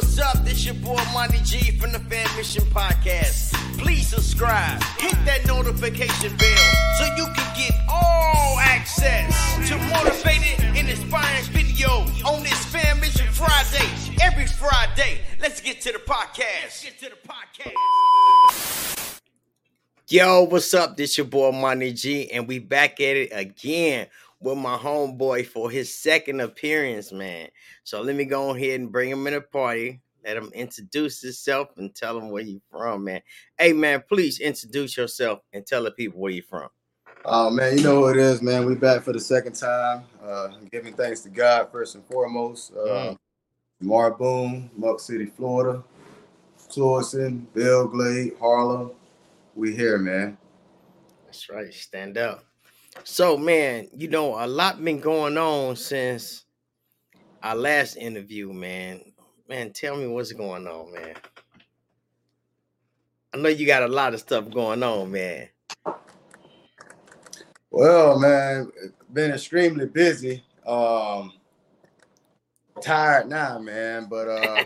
what's up? This your boy Monty G from the Fammission Podcast. Please subscribe, hit that notification bell so you can get all access to motivated and inspiring videos on this Fammission Friday. Every Friday. Let's get to the podcast. Let's get to the podcast. Yo, what's up? This your boy Monty G, and we back at it again with my homeboy for his second appearance, man. So let me go ahead and bring him in a party. Let him introduce himself and tell him where you from, man. Hey, man, please introduce yourself and tell the people where you from. Oh man, you know who it is, man. We back for the second time. Uh, giving thanks to God first and foremost. Uh, Mm. Mar Boone, Muck City, Florida, Florissant, Belle Glade, Harlem. We here, man. That's right. Stand up. So, man, you know, a lot been going on since our last interview, man. Man, tell me what's going on, man. I know you got a lot of stuff going on, man. Well, man, been extremely busy. Um, tired now, man. But uh,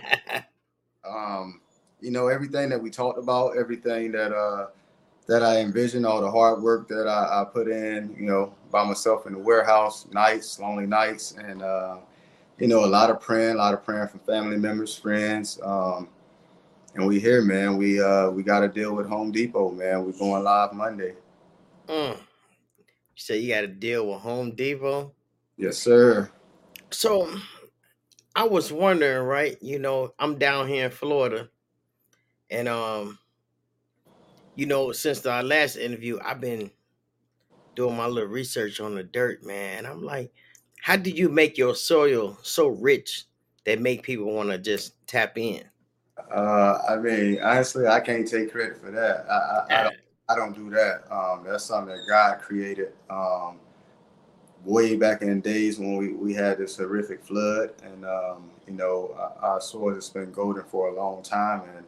um, you know, everything that we talked about, everything that uh that I envision, all the hard work that I, I put in, you know, by myself in the warehouse, nights, lonely nights, and uh, you know, a lot of praying, a lot of praying from family members, friends. Um, and we here, man. We uh we got to deal with Home Depot, man. We're going live Monday. Mm. You say you got to deal with Home Depot. Yes, sir. So I was wondering, right? You know, I'm down here in Florida, and um, you know, since our last interview, I've been doing my little research on the dirt, man. I'm like, how do you make your soil so rich that make people want to just tap in? Uh, I mean, honestly, I can't take credit for that. I, I, I don't. I don't do that. Um, that's something that God created um, way back in the days when we, we had this horrific flood. And, um, you know, our, our soil has been golden for a long time. And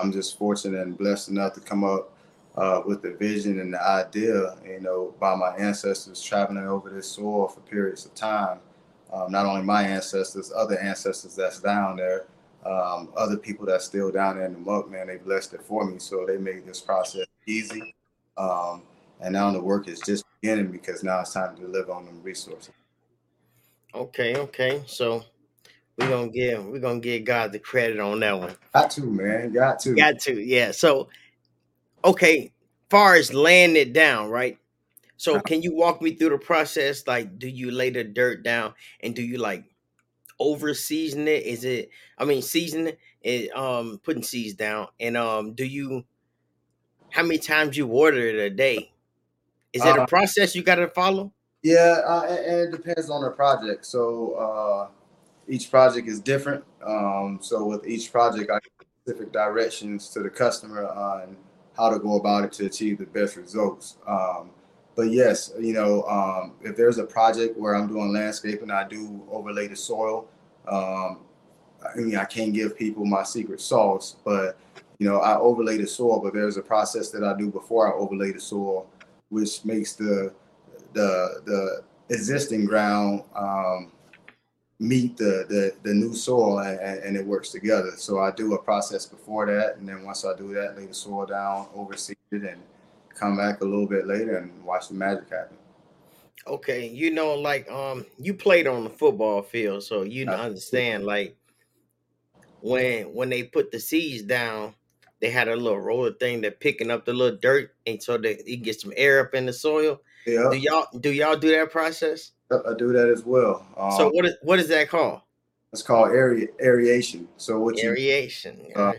I'm just fortunate and blessed enough to come up uh, with the vision and the idea, you know, by my ancestors traveling over this soil for periods of time. Um, not only my ancestors, other ancestors that's down there, um, other people that's still down there in the muck, man, they blessed it for me. So they made this process easy. Um, and now the work is just beginning because now it's time to deliver on them resources. Okay, okay. So we're gonna give we're gonna give God the credit on that one. Got to, man. Got to. Got to, yeah. So, okay, far as laying it down, right? So, can you walk me through the process? Like, do you lay the dirt down and do you like over season it? Is it, I mean, season it, um, putting seeds down, and um, do you, how many times you water it a day? Is it a Uh, process you got to follow? Yeah, uh, and, and it depends on the project. So uh, each project is different. Um, so with each project, I give specific directions to the customer on how to go about it to achieve the best results. Um, but yes, you know, um, if there's a project where I'm doing landscaping, I do overlay the soil. Um, I mean, I can't give people my secret sauce, but you know, I overlay the soil. But there's a process that I do before I overlay the soil, which makes the the the existing ground um, meet the, the the new soil and, and it works together. So I do a process before that, and then once I do that, lay the soil down, overseed it, and come back a little bit later and watch the magic happen. Okay, you know, like um, you played on the football field, so you understand. Like when when they put the seeds down, they had a little roller thing that picking up the little dirt, and so that you get some air up in the soil. Yeah, Do y'all do y'all do that process? I do that as well. Um, So what is what is that called? it's called area aeration. So what you Aeration. Uh,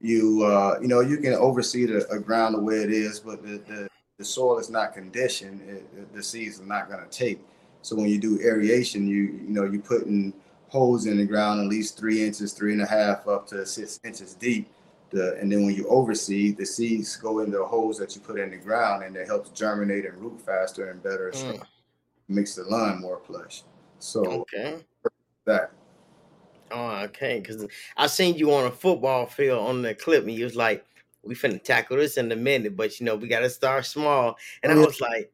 you uh, you know you can oversee the a ground the way it is, but the the, the soil is not conditioned. It, the seeds are not going to take. So when you do aeration, you you know you putting holes in the ground at least three inches, three and a half up to six inches deep. The, and then when you overseed, the seeds go into the holes that you put in the ground, and it helps germinate and root faster and better. Mm, Makes the line more plush. So okay. that Oh, okay. Because I seen you on a football field on the clip, and you was like, "We finna tackle this in a minute, but you know we got to start small." And I was like,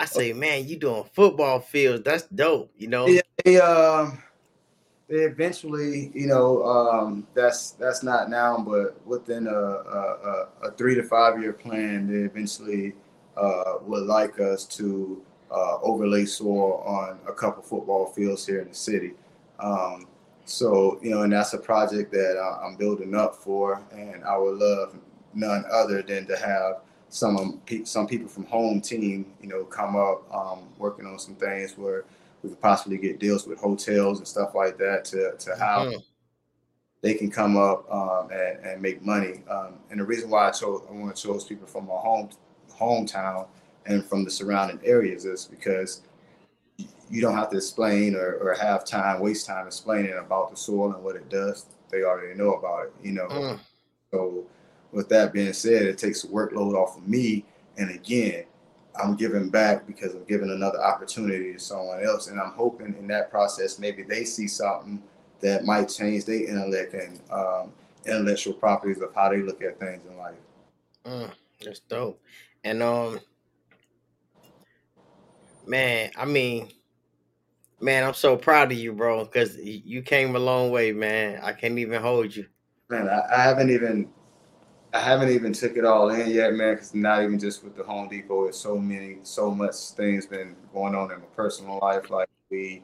"I say, man, you doing football fields? That's dope." You know? Yeah, they, um, they eventually, you know, um, that's that's not now, but within a, a, a three to five year plan, they eventually uh, would like us to uh, overlay soil on a couple football fields here in the city. Um, so, you know, and that's a project that I'm building up for, and I would love none other than to have some some people from home team, you know, come up um, working on some things where we could possibly get deals with hotels and stuff like that to to how mm-hmm. they can come up um, and, and make money. Um, and the reason why I chose I want to choose people from my home hometown and from the surrounding areas is because you don't have to explain or, or have time, waste time explaining about the soil and what it does. They already know about it, you know. Mm. So with that being said, it takes a workload off of me. And again, I'm giving back because I'm giving another opportunity to someone else. And I'm hoping in that process, maybe they see something that might change their intellect and um, intellectual properties of how they look at things in life. Mm, that's dope. And um, man, I mean, man, I'm so proud of you, bro, because you came a long way, man. I can't even hold you. Man, I, I haven't even I haven't even took it all in yet, man. Because not even just with the Home Depot, it's so many, so much things been going on in my personal life. Like we,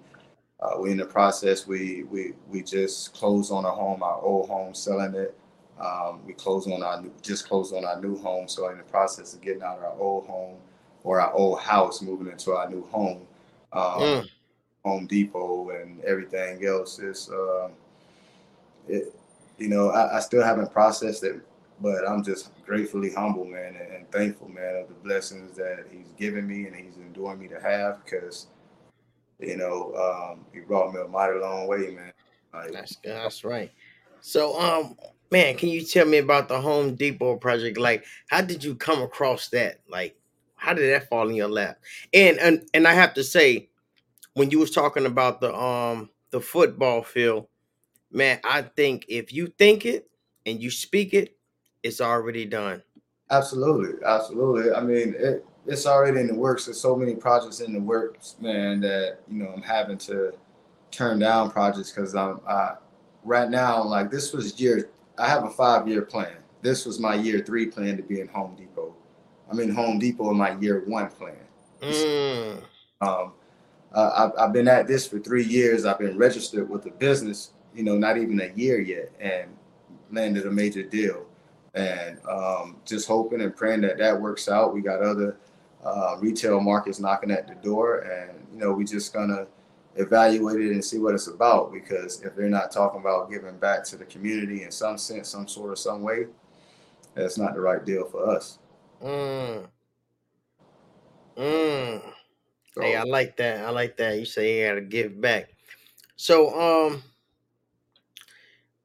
uh, we in the process. We we we just closed on a home, our old home, selling it. Um, we closed on our new, just closed on our new home. So in the process of getting out of our old home or our old house, moving into our new home. Um, mm. Home Depot and everything else is, uh, it, you know, I, I still haven't processed it but I'm just gratefully humble, man, and, and, thankful, man, of the blessings that He's given me and He's enduring me to have because, you know, um, He brought me a mighty long way, man. Like, that's that's right. So, um, man, can you tell me about the Home Depot project? Like, how did you come across that? Like, how did that fall in your lap? And and and I have to say, when you was talking about the um the football field, man, I think if you think it and you speak it, it's already done. Absolutely, absolutely. I mean, it, it's already in the works. There's so many projects in the works, man, that you know I'm having to turn down projects because I'm I, right now. Like this was year. I have a five year plan. This was my year three plan to be in Home Depot. I'm in Home Depot in my year one plan. Mm. Um, uh, I've, I've been at this for three years. I've been registered with the business, you know, not even a year yet, and landed a major deal and um, just hoping and praying that that works out. We got other uh, retail markets knocking at the door, and you know we just gonna evaluate it and see what it's about. Because if they're not talking about giving back to the community in some sense, some sort of some way, that's not the right deal for us. Mm. Mm. Hey, I like that. I like that. You say you gotta give back. So, um,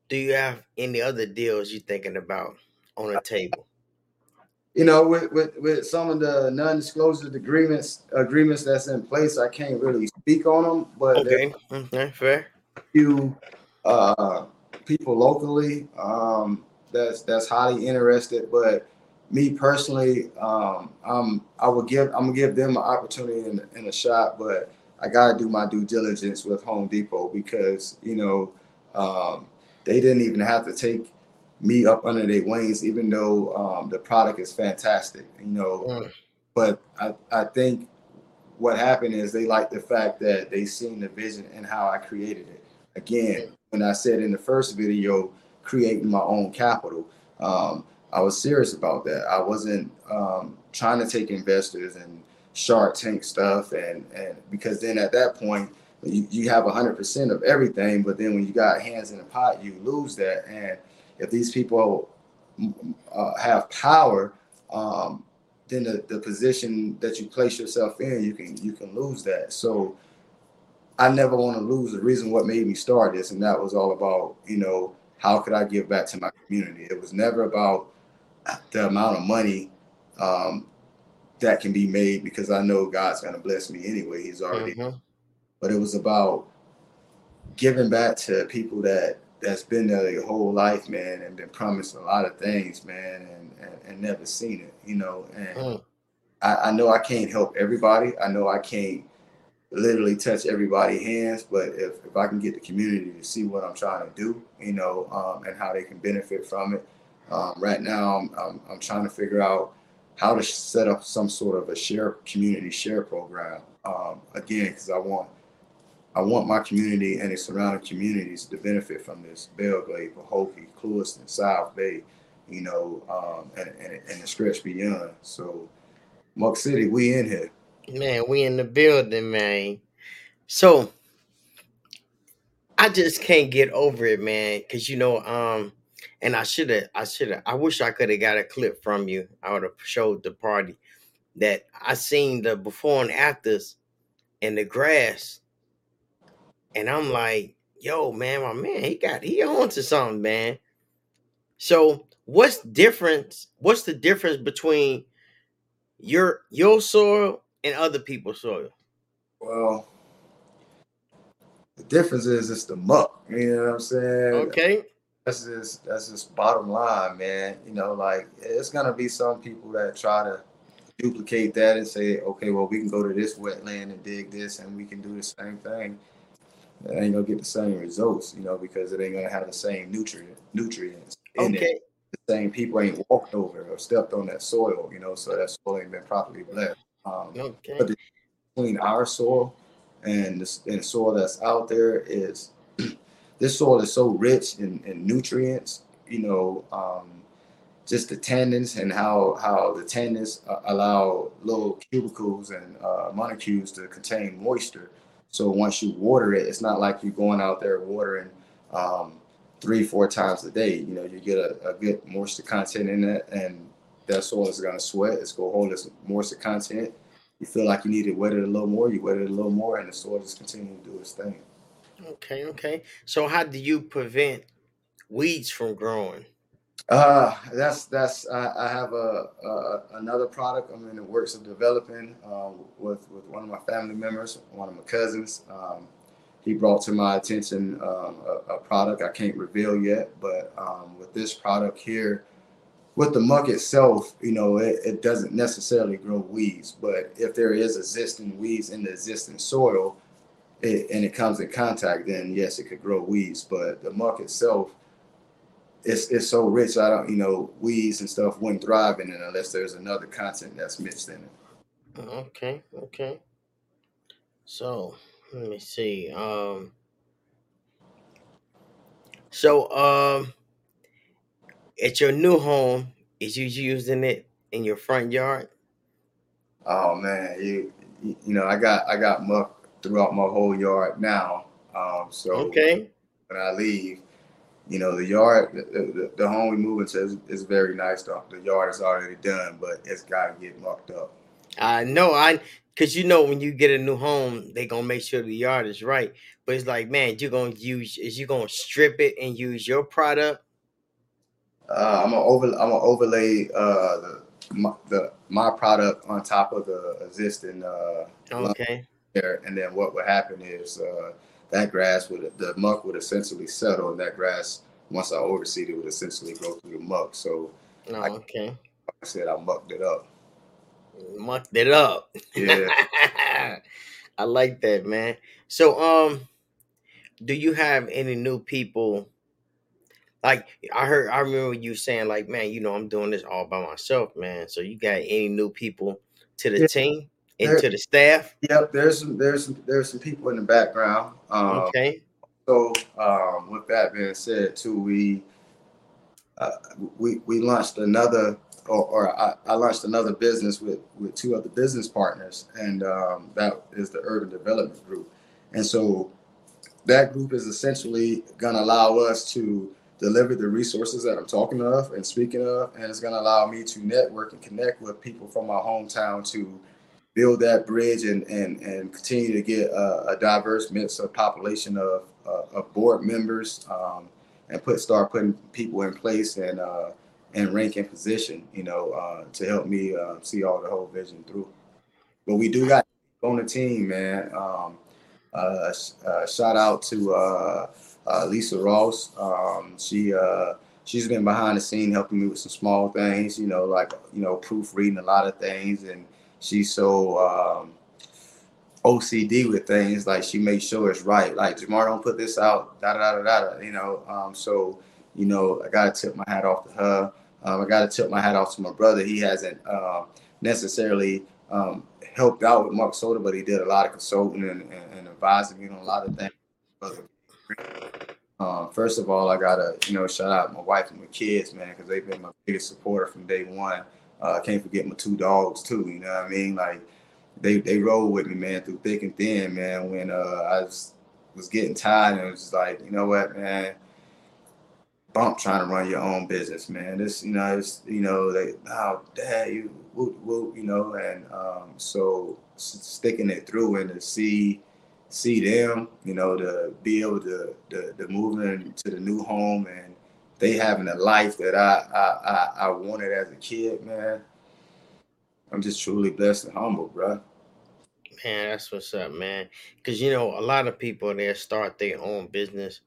do you have any other deals you're thinking about? on the table? You know, with, with, with some of the non-disclosure agreements agreements that's in place, I can't really speak on them. But okay, okay, fair. Few uh, people locally um, that's that's highly interested, but me personally, um, I'm I would give I'm gonna give them an opportunity in, in a shot, but I gotta do my due diligence with Home Depot because you know um, they didn't even have to take me up under their wings, even though um, the product is fantastic, you know. Mm. But I, I think what happened is they like the fact that they seen the vision and how I created it. Again, when I said in the first video, creating my own capital, um, I was serious about that. I wasn't um, trying to take investors and Shark Tank stuff, and and because then at that point you, you have hundred percent of everything, but then when you got hands in the pot, you lose that and if these people uh, have power, um, then the, the position that you place yourself in, you can you can lose that. So I never want to lose the reason what made me start this, and that was all about you know how could I give back to my community. It was never about the amount of money um, that can be made because I know God's going to bless me anyway. He's already, mm-hmm. but it was about giving back to people that that's been there their whole life, man, and been promised a lot of things, man, and and, and never seen it, you know. And mm. I, I, know I can't help everybody. I know I can't literally touch everybody's hands, but if, if I can get the community to see what I'm trying to do, you know, um, and how they can benefit from it. Um, right now, I'm, I'm, I'm, trying to figure out how to set up some sort of a share community share program. Um, again, because I want I want my community and the surrounding communities to benefit from this. Belle Glade, Pahokee, Clewiston, South Bay, you know, um, and, and, and the stretch beyond. So, Muck City, we in here. Man, we in the building, man. So I just can't get over it, man. Cause you know, um, and I should have, I should have, I wish I could have got a clip from you. I would have showed the party that I seen the before and afters in the grass. And I'm like, yo, man, my man, he got he on to something, man. So what's difference? What's the difference between your your soil and other people's soil? Well, the difference is it's the muck. You know what I'm saying? Okay. That's just that's just bottom line, man. You know, like it's gonna be some people that try to duplicate that and say, okay, well, we can go to this wetland and dig this, and we can do the same thing. It ain't gonna get the same results, you know, because it ain't gonna have the same nutrient nutrients in okay. it. The same people ain't walked over or stepped on that soil, you know, so that soil ain't been properly blessed. Um, okay. But between our soil and the, and the soil that's out there is this soil is so rich in, in nutrients, you know, um, just the tannins and how how the tannins allow little cubicles and uh, molecules to contain moisture. So once you water it, it's not like you're going out there watering um, three, four times a day. You know, you get a, a good moisture content in it, and that soil is gonna sweat. It's gonna hold its moisture content. You feel like you need to wet it a little more, you wet it a little more, and the soil just continue to do its thing. Okay, okay. So how do you prevent weeds from growing? Uh, that's that's I, I have a, a, another product I'm in the works of developing uh, with with one of my family members, one of my cousins. Um, he brought to my attention um, a, a, product I can't reveal yet, but um, with this product here, with the muck itself, you know, it, it, doesn't necessarily grow weeds, but if there is existing weeds in the existing soil, it, and it comes in contact, then yes, it could grow weeds. But the muck itself it's it's so rich. I don't, you know, weeds and stuff wouldn't thrive in it unless there's another content that's mixed in it. Okay, okay. So let me see. Um. So um, at your new home, is you using it in your front yard? Oh man, you you know I got I got muck throughout my whole yard now. Um, so okay, when I leave, you know, the yard, the, the, the home we move into is, is very nice. The, the yard is already done, but it's got to get mucked up. I know, I because you know when you get a new home, they gonna make sure the yard is right. But it's like, man, you're gonna use is you gonna strip it and use your product? Uh, I'm gonna over I'm gonna overlay uh, the my, the my product on top of the existing uh, okay there, and then what would happen is uh, that grass would the muck would essentially settle, and that grass once I overseed it would essentially grow through the muck. So, oh, I, okay. Like I said, I mucked it up. Mucked it up. Yeah. I like that, man. So, um, do you have any new people? Like I heard, I remember you saying, like, man, you know, I'm doing this all by myself, man. So, you got any new people to the yeah. team? Into there, the staff? Yep, there's some there's some there's some people in the background. Um, okay. So um, with that being said, too, we uh, we we launched another, or, or I, I, launched another business with with two other business partners, and um, that is the Urban Development Group. And so that group is essentially going to allow us to deliver the resources that I'm talking of and speaking of, and it's going to allow me to network and connect with people from my hometown to build that bridge and and and continue to get a, a diverse mix of population of uh, of board members um, and put start putting people in place and uh, and rank in position, you know, uh, to help me uh, see all the whole vision through. But we do got on the team, man. Um, uh, uh, shout out to Lisa Ross. Um, she she's been behind the scene helping me with some small things, you know, like you know proofreading a lot of things and she's so um, OCD with things. Like she makes sure it's right. Like Jamar, don't put this out. Da da da da. da you know. Um, so you know, I gotta tip my hat off to her. Um, I gotta tip my hat off to my brother. He hasn't uh, necessarily um, helped out with Mark Soda, but he did a lot of consulting and, and, and advising me on a lot of things. Uh, first of all, I gotta you know shout out my wife and my kids, man, because they've been my biggest supporter from day one. Uh, I can't forget my two dogs too. You know what I mean? Like they they roll with me, man, through thick and thin, man. When uh, I was was getting tired and it was like, you know what, man, bump trying to run your own business, man. This, you know, it's you know, they, oh, dad, you, whoop, whoop, you know, and um, so sticking it through and to see see them, you know, to be able to to, to move into the new home and they having a life that I, I I I wanted as a kid, man. I'm just truly blessed and humble, bro. Man, that's what's up, man. Because you know, a lot of people they start their own business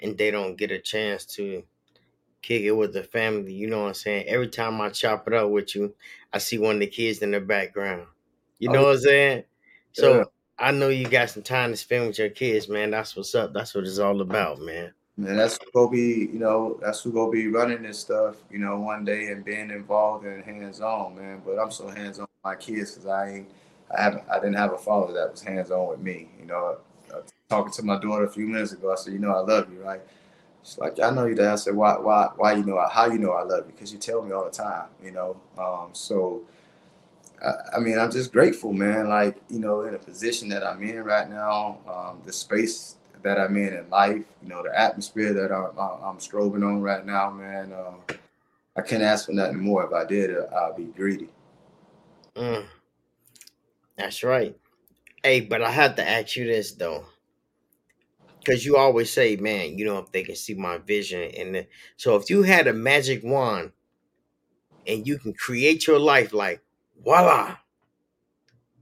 and they don't get a chance to kick it with the family. You know what I'm saying? Every time I chop it up with you, I see one of the kids in the background. You know oh, what I'm saying? So yeah. I know you got some time to spend with your kids, man. That's what's up. That's what it's all about, man. Man, that's who gonna be, you know, that's who gonna be running this stuff, you know, one day and being involved and hands on, man. But I'm so hands on with my kids because I ain't, I haven't, I didn't have a father that was hands on with me. You know, uh, talking to my daughter a few minutes ago, I said, you know, I love you, right? She's like, I know you, Dad. I said, why, why, why? You know, how you know I love you? Because you tell me all the time, you know. Um, so, I, I, mean, I'm just grateful, man. Like, you know, in a position that I'm in right now, um, the space that I'm in in life, you know, the atmosphere that I'm, I'm strobing on right now, man. Um, I can't ask for nothing more. If I did, uh, I'd be greedy. Mm. That's right. Hey, but I have to ask you this though, because you always say, "Man, you know, if they can see my vision," and so if you had a magic wand and you can create your life, like voila,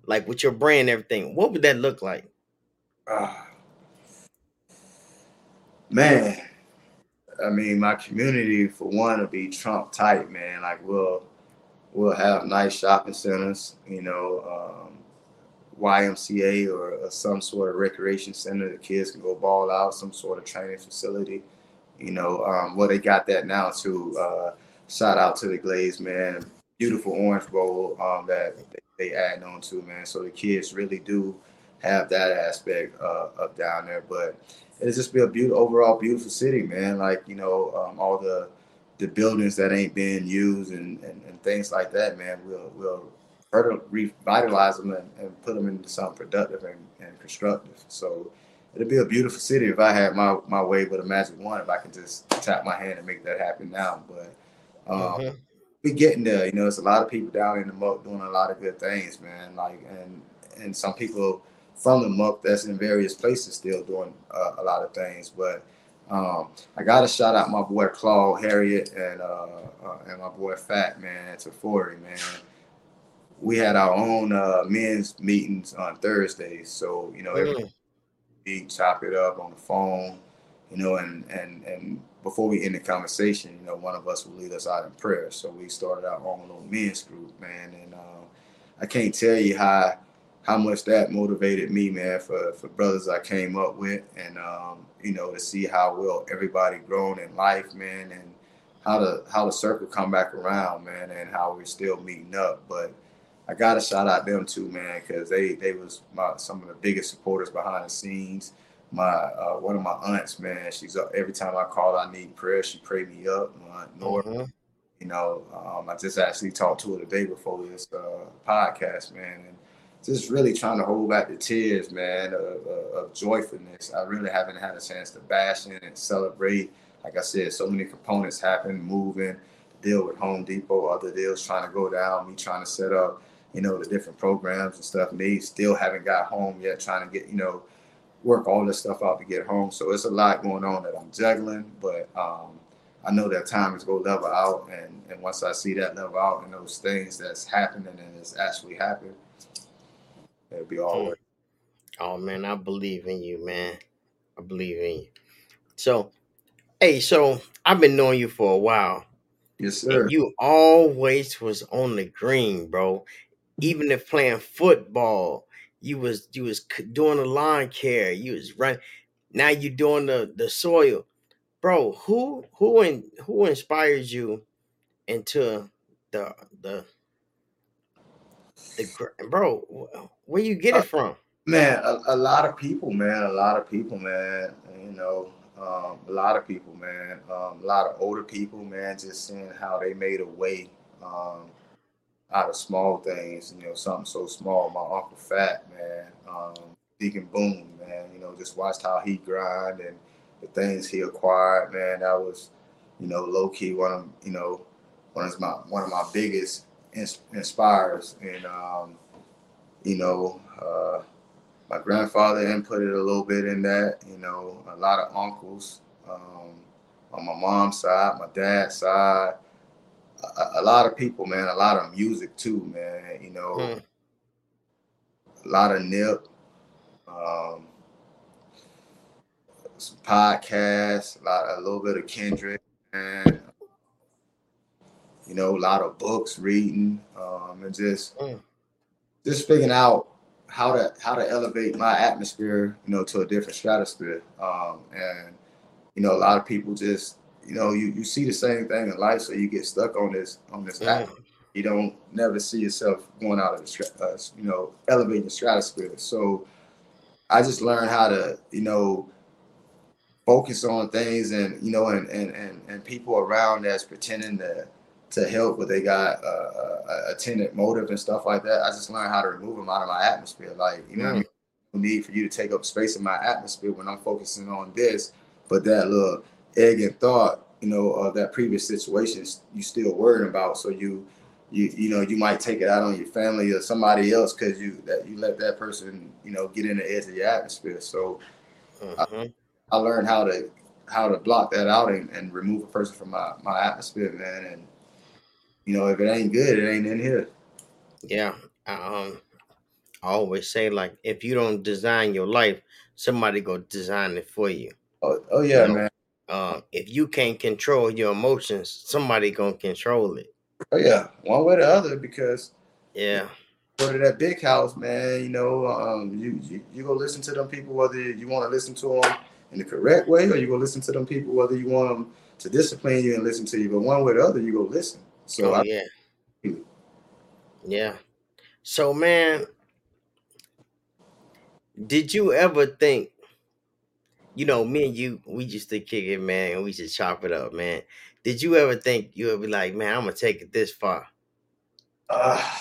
like with your brain, everything, what would that look like? Uh, Man, I mean, my community for one will be Trump tight, man. Like we'll we'll have nice shopping centers, you know, um, YMCA or, or, some sort of recreation center the kids can go ball out, some sort of training facility. You know, um, well they got that now too. Uh, shout out to the Glaze man, beautiful orange bowl um, that they add on to man. So the kids really do have that aspect uh, of down there, but it'll just be a beautiful overall beautiful city, man. Like you know, um, all the the buildings that ain't being used and, and, and, things like that, man. We'll we'll further revitalize them and, and put them into something productive and, and constructive. So it'll be a beautiful city if I had my my way with a magic wand. If I could just tap my hand and make that happen now, but. Um, mm-hmm. We getting there, you know. It's a lot of people down in the muck doing a lot of good things, man. Like, and and some people from the muck that's in various places still doing uh, a lot of things. But um, I got to shout out my boy Claude Harriet and uh, uh, and my boy Fat Man at Tafori, man. We had our own uh, men's meetings on Thursdays, so you know mm. we chop it up on the phone, you know, and and and before we end the conversation, you know, one of us will lead us out in prayer. So we started our own little men's group, man, and uh, I can't tell you how how much that motivated me, man, for, for brothers I came up with and, um, you know, to see how well everybody grown in life, man, and how the, how the circle come back around, man, and how we're still meeting up. But I got to shout out them too, man, because they, they was my, some of the biggest supporters behind the scenes. My, uh, one of my aunts, man, she's up every time I call, I need prayer. She prayed me up. My aunt Nora, mm-hmm. you know, um, I just actually talked to her the day before this uh, podcast, man. And, just really trying to hold back the tears, man, of, of, joyfulness. I really haven't had a chance to bash in and celebrate. Like I said, so many components happen, moving, deal with Home Depot, other deals trying to go down, me trying to set up, you know, the different programs and stuff. Me still haven't got home yet, trying to get, you know, work all this stuff out to get home. So it's a lot going on that I'm juggling, but um, I know that time is going to level out. And, and once I see that level out and those things that's happening and it's actually happening, It'll be oh, all right. Oh man, I believe in you, man. I believe in you. So, hey, so I've been knowing you for a while. Yes, sir. And you always was on the green, bro. Even if playing football, you was you was doing the lawn care, you was running. Now you doing the the soil, bro. Who who in who inspires you into the the the bro? Where you get Uh, it from? Man, a, a lot of people, man, a lot of people, man. You know, um, a lot of people, man. Um, a lot of older people, man. Just seeing how they made a way um, out of small things. You know, something so small. My uncle Fat, man, um, Deacon Boone, man. You know, just watched how he grind and the things he acquired, man. That was, you know, low key one of you know one of my one of my biggest ins- inspires, and um, you know. Uh, my grandfather inputted a little bit in that. You know, a lot of uncles um, on my mom's side, my dad's side, a, a lot of people, man. A lot of music too, man. You know, Mm, a lot of Nip, um, some podcasts, a lot, a little bit of Kendrick, and you know, a lot of books reading, um, and just mm, just figuring out how to how to elevate my atmosphere, you know, to a different stratosphere. Um, and you know, a lot of people just, you know, you, you see the same thing in life, so you get stuck on this on this mm. You don't never see yourself going out of the, uh, you know, elevating the stratosphere. So I just learned how to, you know, focus on things and you know and and and, and people around that's pretending to to help but they got uh, a, a tenant motive and stuff like that i just learned how to remove them out of my atmosphere like you know what i Mm. mean no need for you to take up space in my atmosphere when i'm focusing on this but that little egg and thought you know of that previous situation you still worrying about so you you you know you might take it out on your family or somebody else because you that you let that person you know get in the edge of your atmosphere so Mhm. I learned how to how to block that out and, and remove a person from my, my atmosphere, man. And you know, if it ain't good, it ain't in here. Yeah. Um, I always say like if you don't design your life, somebody go design it for you. Oh, oh You yeah, know, man. um, if you can't control your emotions, somebody gonna control it. Oh yeah, one way or the other. Because Yeah. go to that big house, man. You know, um, you you, you go listen to them people whether you want to listen to them in the correct way or you go listen to them people whether you want them to discipline you and listen to you. But one way or the other, you go listen. So Oh I, yeah. Yeah. So man, did you ever think, you know, me and you, we used to kick it, man, and we should chop it up, man. Did you ever think you would be like, man, I'm gonna take it this far? uh,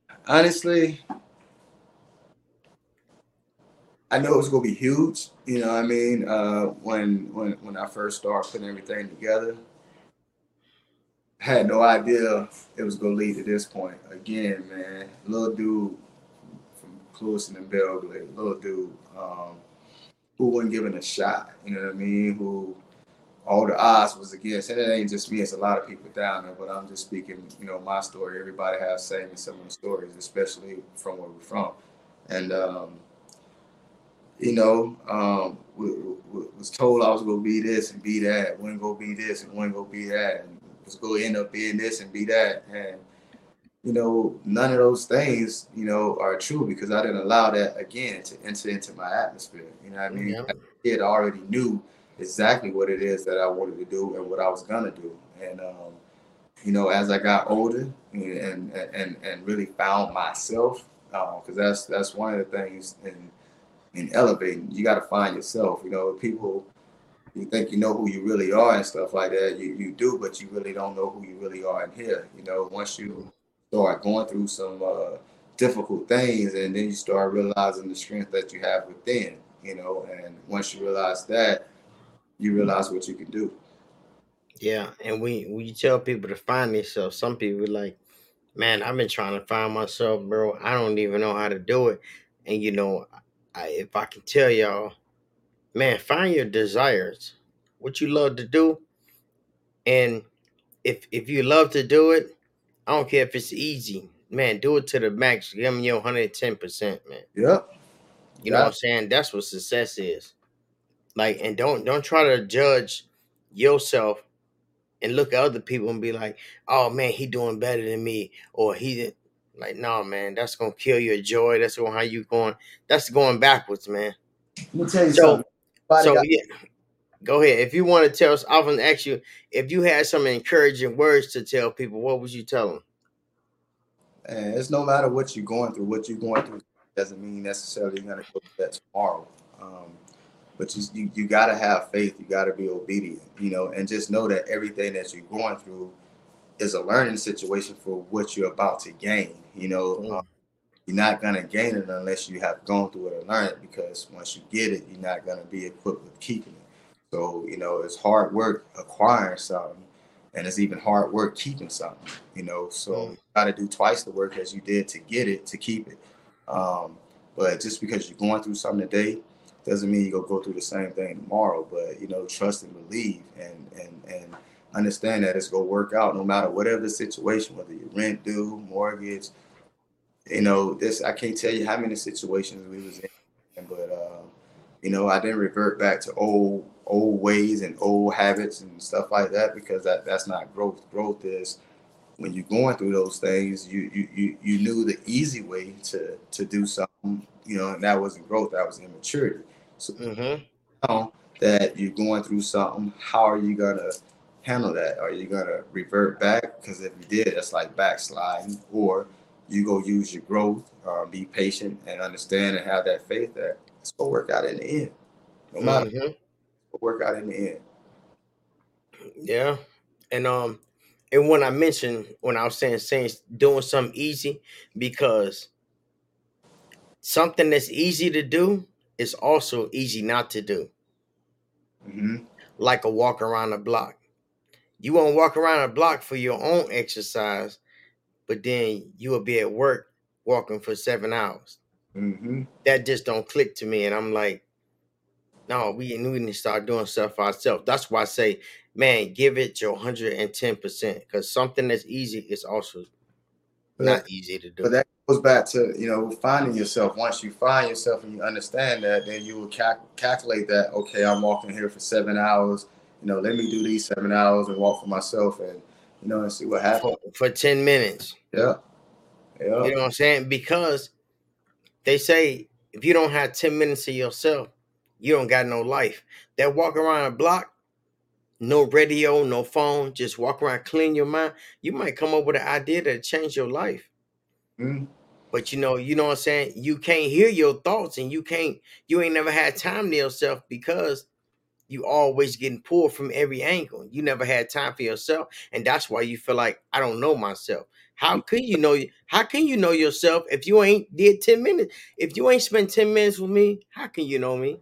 honestly, I know it was gonna be huge. You know, what I mean, uh, when when when I first started putting everything together, I had no idea it was gonna lead to this point. Again, man, little dude from Clewiston and Belle Glade, little dude um, who wasn't given a shot. You know what I mean? Who all the odds was against, and it ain't just me; it's a lot of people down there. But I'm just speaking, you know, my story. Everybody has same and similar stories, especially from where we're from, and. Um, you know, um, w- w- was told I was gonna be this and be that, wasn't gonna be this and wasn't gonna be that, and was gonna end up being this and be that, and you know, none of those things, you know, are true because I didn't allow that again to enter into my atmosphere. You know what I mean? Yeah. As a kid, I already knew exactly what it is that I wanted to do and what I was gonna do, and um, you know, as I got older and and and, and really found myself, because that's that's one of the things in in elevating. You got to find yourself. You know, people you think you know who you really are and stuff like that. You you do, but you really don't know who you really are in here. You know, once you start going through some uh, difficult things, and then you start realizing the strength that you have within. You know, and once you realize that, you realize what you can do. Yeah, and we when you tell people to find themselves, some people like, "Man, I've been trying to find myself, bro. I don't even know how to do it." And you know, I, if I can tell y'all, man, find your desires, what you love to do, and if if you love to do it, I don't care if it's easy, man. Do it to the max. Give them your hundred ten percent, man. Yep. You know what I'm saying? That's what success is. Like, and don't don't try to judge yourself and look at other people and be like, "Oh man, he doing better than me," or he like, "No, man, that's gonna kill your joy. That's gonna how you going. That's going backwards, man." Let me tell you So, something. So got- yeah, go ahead. If you want to tell us, I was gonna ask you if you had some encouraging words to tell people. What would you tell them? And it's no matter what you're going through, what you're going through doesn't mean necessarily you're gonna go through that tomorrow. Um, but you, you you gotta have faith. You gotta be obedient. You know, and just know that everything that you're going through is a learning situation for what you're about to gain. You know, Mm. um, you're not gonna gain it unless you have gone through it and learned it. Because once you get it, you're not gonna be equipped with keeping it. So you know, it's hard work acquiring something, and it's even hard work keeping something. You know, so Mm. you got to do twice the work as you did to get it to keep it. Um, but just because you're going through something today doesn't mean you're gonna go through the same thing tomorrow. But you know, trust and believe, and and and understand that it's gonna work out no matter whatever the situation, whether you rent due, mortgage. You know, this I can't tell you how many situations we was in, but uh, you know, I didn't revert back to old old ways and old habits and stuff like that because that that's not growth. Growth is when you're going through those things, you you you, you knew the easy way to to do something, you know, and that wasn't growth, that was immaturity. So Mm-hmm. now that you're going through something, how are you gonna handle that? Are you gonna revert back? Because if you did, that's like backsliding, or you go use your growth, uh, be patient and understand and have that faith that it's gonna work out in the end. No matter Mm-hmm. work out in the end. Yeah, and um, and when I mentioned when I was saying saying doing something easy because something that's easy to do is also easy not to do. hmm Like a walk around the block. You won't walk around a block for your own exercise, but then you will be at work walking for seven hours. hmm That just don't click to me, and I'm like, no, we we need to start doing stuff for ourselves. That's why I say, man, give it your hundred and ten percent, because something that's easy is also But, not easy to do. but that goes back to you know finding yourself. Once you find yourself and you understand that, then you will cal- calculate that. Okay, I'm walking here for seven hours. You know, let me do these seven hours and walk for myself, and you know, and see what happens. for, for 10 minutes. Yeah, yeah. You know what I'm saying? Because they say if you don't have 10 minutes to yourself, you don't got no life. That walk around a block, no radio, no phone, just walk around, clean your mind. You might come up with an idea that change your life. Mhm. But you know, you know what I'm saying? You can't hear your thoughts and you can't, you ain't never had time to yourself because you always getting pulled from every angle. You never had time for yourself. And that's why you feel like I don't know myself. How can you know how can you know yourself if you ain't did 10 minutes? If you ain't spent 10 minutes with me, how can you know me?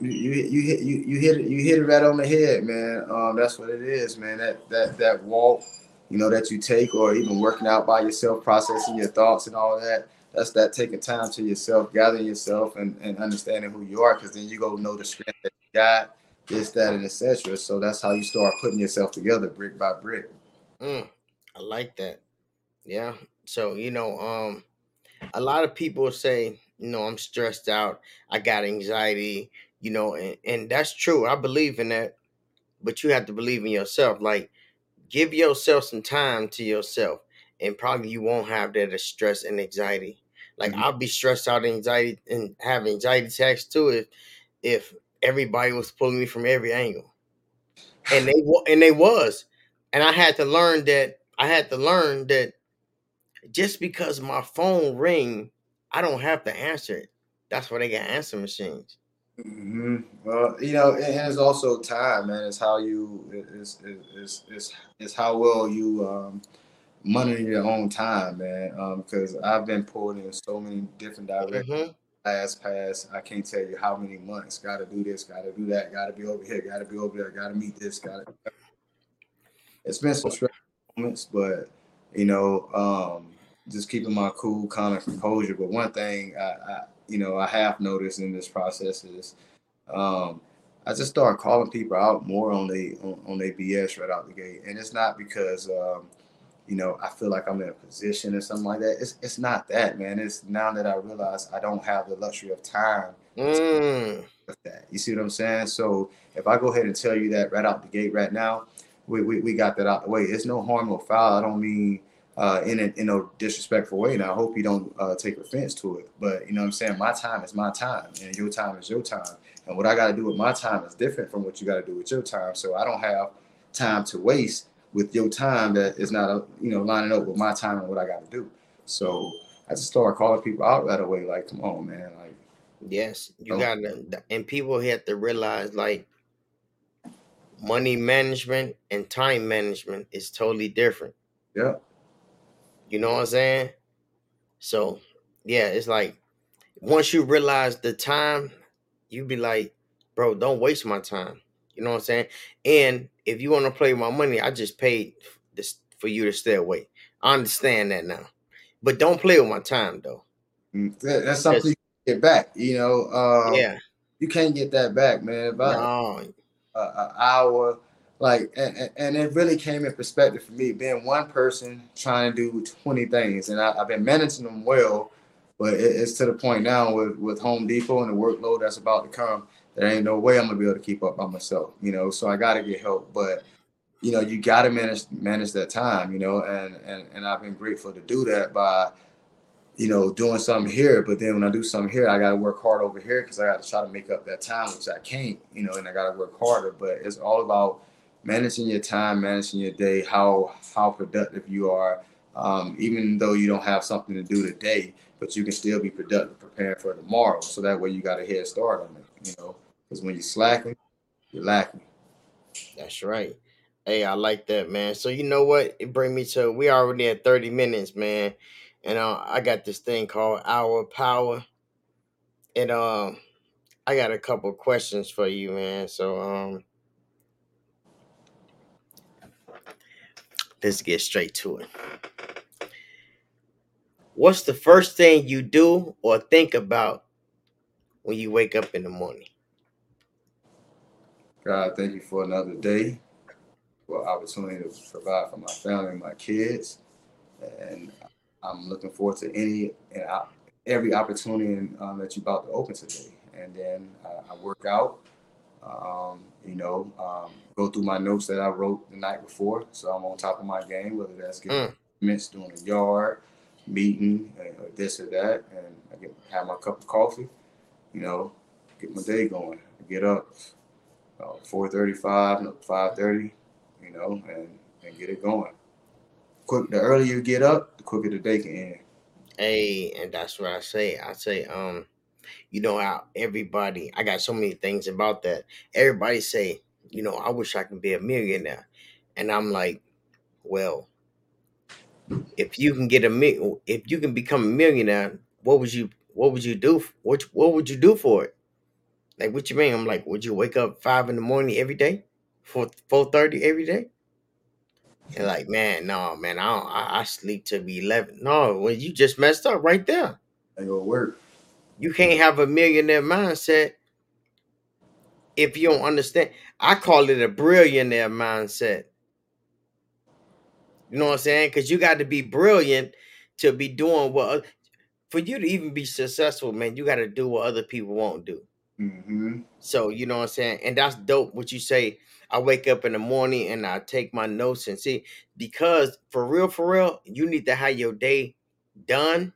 You, you you hit you, you hit it you hit it right on the head, man. Um, that's what it is, man. That that that walk, you know, that you take, or even working out by yourself, processing your thoughts and all that. That's that taking time to yourself, gathering yourself, and, and understanding who you are, because then you go know the strength that you got, this, that, and etc. So that's how you start putting yourself together, brick by brick. Mm, I like that. Yeah. So, you know, um, a lot of people say, you know, I'm stressed out, I got anxiety, you know, and, and that's true. I believe in that, but you have to believe in yourself. Like, give yourself some time to yourself, and probably you won't have that stress and anxiety. Like, Mhm. I'll be stressed out, anxiety, and have anxiety attacks too if if everybody was pulling me from every angle, and they and they was, and I had to learn that I had to learn that just because my phone ring, I don't have to answer it. That's why they got answer machines. hmm Well, you know, and and it's also time, man. It's how you, it's, it's, it's, it's how well you um, monitor your own time, man. Because I've been pulled in so many different directions. hmm Last past, I can't tell you how many months. Got to do this, got to do that, got to be over here, got to be over there, got to meet this, got to. It's been some stressful moments, but you know, um, just keeping my cool, calm, and composure. But one thing I, I, you know, I have noticed in this process is, um, I just start calling people out more on they on, on their BS right out the gate, and it's not because, um, you know, I feel like I'm in a position or something like that. It's it's not that, man. It's now that I realize I don't have the luxury of time Mm. that. You see what I'm saying? So if I go ahead and tell you that right out the gate right now, we, we, we got that out the way. It's no harm, no foul. I don't mean uh, in a in a disrespectful way. And I hope you don't uh, take offense to it. But you know what I'm saying? My time is my time, and your time is your time. And what I got to do with my time is different from what you got to do with your time. So I don't have time to waste with your time that is not, a, you know, lining up with my time and what I got to do. So I just start calling people out right away. Like, come on, man. Like, yes, you got to, and people have to realize like money management and time management is totally different. Yeah. You know what I'm saying? So, yeah, it's like once you realize the time, you be like, bro, don't waste my time. You know what I'm saying? And if you want to play my money, I just paid this for you to stay away. I understand that now. But don't play with my time though. Mm, that's something you get back, you know. Uh, yeah. You can't get that back, man. I, no. an hour, like and, and, it really came in perspective for me being one person trying to do 20 things and I, have been managing them well but it, it's to the point now with, with home depot and the workload that's about to come there ain't no way i'm gonna be able to keep up by myself you know so i gotta get help but you know you gotta manage manage that time you know and and, and i've been grateful to do that by you know doing something here but then when i do something here i gotta work hard over here because i gotta try to make up that time which i can't you know and i gotta work harder but it's all about managing your time, managing your day, how how productive you are. Um, even though you don't have something to do today, but you can still be productive, preparing for tomorrow. So that way you got a head start on it, you know. Because when you're slacking, you're lacking. That's right. Hey, I like that, man. So you know what? It bring me to we already at 30 minutes, man. And uh, I got this thing called Hour Power. And um I got a couple questions for you, man. So um let's get straight to it. What's the first thing you do or think about when you wake up in the morning? God, thank you for another day, for opportunity to provide for my family and my kids. And I'm looking forward to any and every opportunity um, that you're about to open today. And then uh, I work out um, you know, um, go through my notes that I wrote the night before, so I'm on top of my game. Whether that's getting mm. doing a yard, meeting, or this or that, and I get have my cup of coffee. You know, get my day going. I get up uh, four thirty-five, five thirty. You know, and and get it going. Quick, the earlier you get up, the quicker the day can end. Hey, and that's what I say. I say, um, you know how everybody i got so many things about that everybody say you know i wish i could be a millionaire and i'm like well if you can get a if you can become a millionaire what would you what would you do what what would you do for it like what you mean i'm like would you wake up five in the morning every day for 4.30 every day and like man no man i don't I, I sleep till be 11 no well you just messed up right there ain't gonna work you can't have a millionaire mindset if you don't understand. I call it a billionaire mindset. You know what I'm saying? Because you got to be brilliant to be doing what for you to even be successful, man. You got to do what other people won't do. Mm-hmm. So you know what I'm saying, and that's dope. What you say. I wake up in the morning and I take my notes and see because for real, for real, you need to have your day done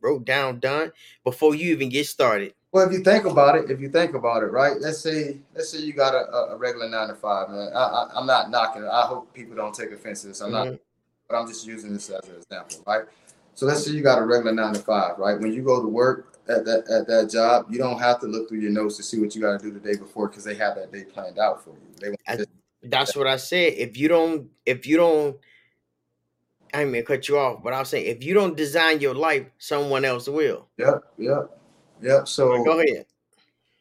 wrote down done before you even get started. Well, if you think about it, if you think about it, right? Let's say, let's say you got a, a regular nine to five, man. I, am not knocking it. I hope people don't take offense to this. I'm mm-hmm. not, but I'm just using this as an example, right? So let's say you got a regular nine to five, right? When you go to work at that at that job, you don't have to look through your notes to see what you got to do the day before because they have that day planned out for you. I, that's what I said. If you don't, if you don't I mean cut you off, but I'll say if you don't design your life, someone else will. Yep, yep, yep. So go ahead.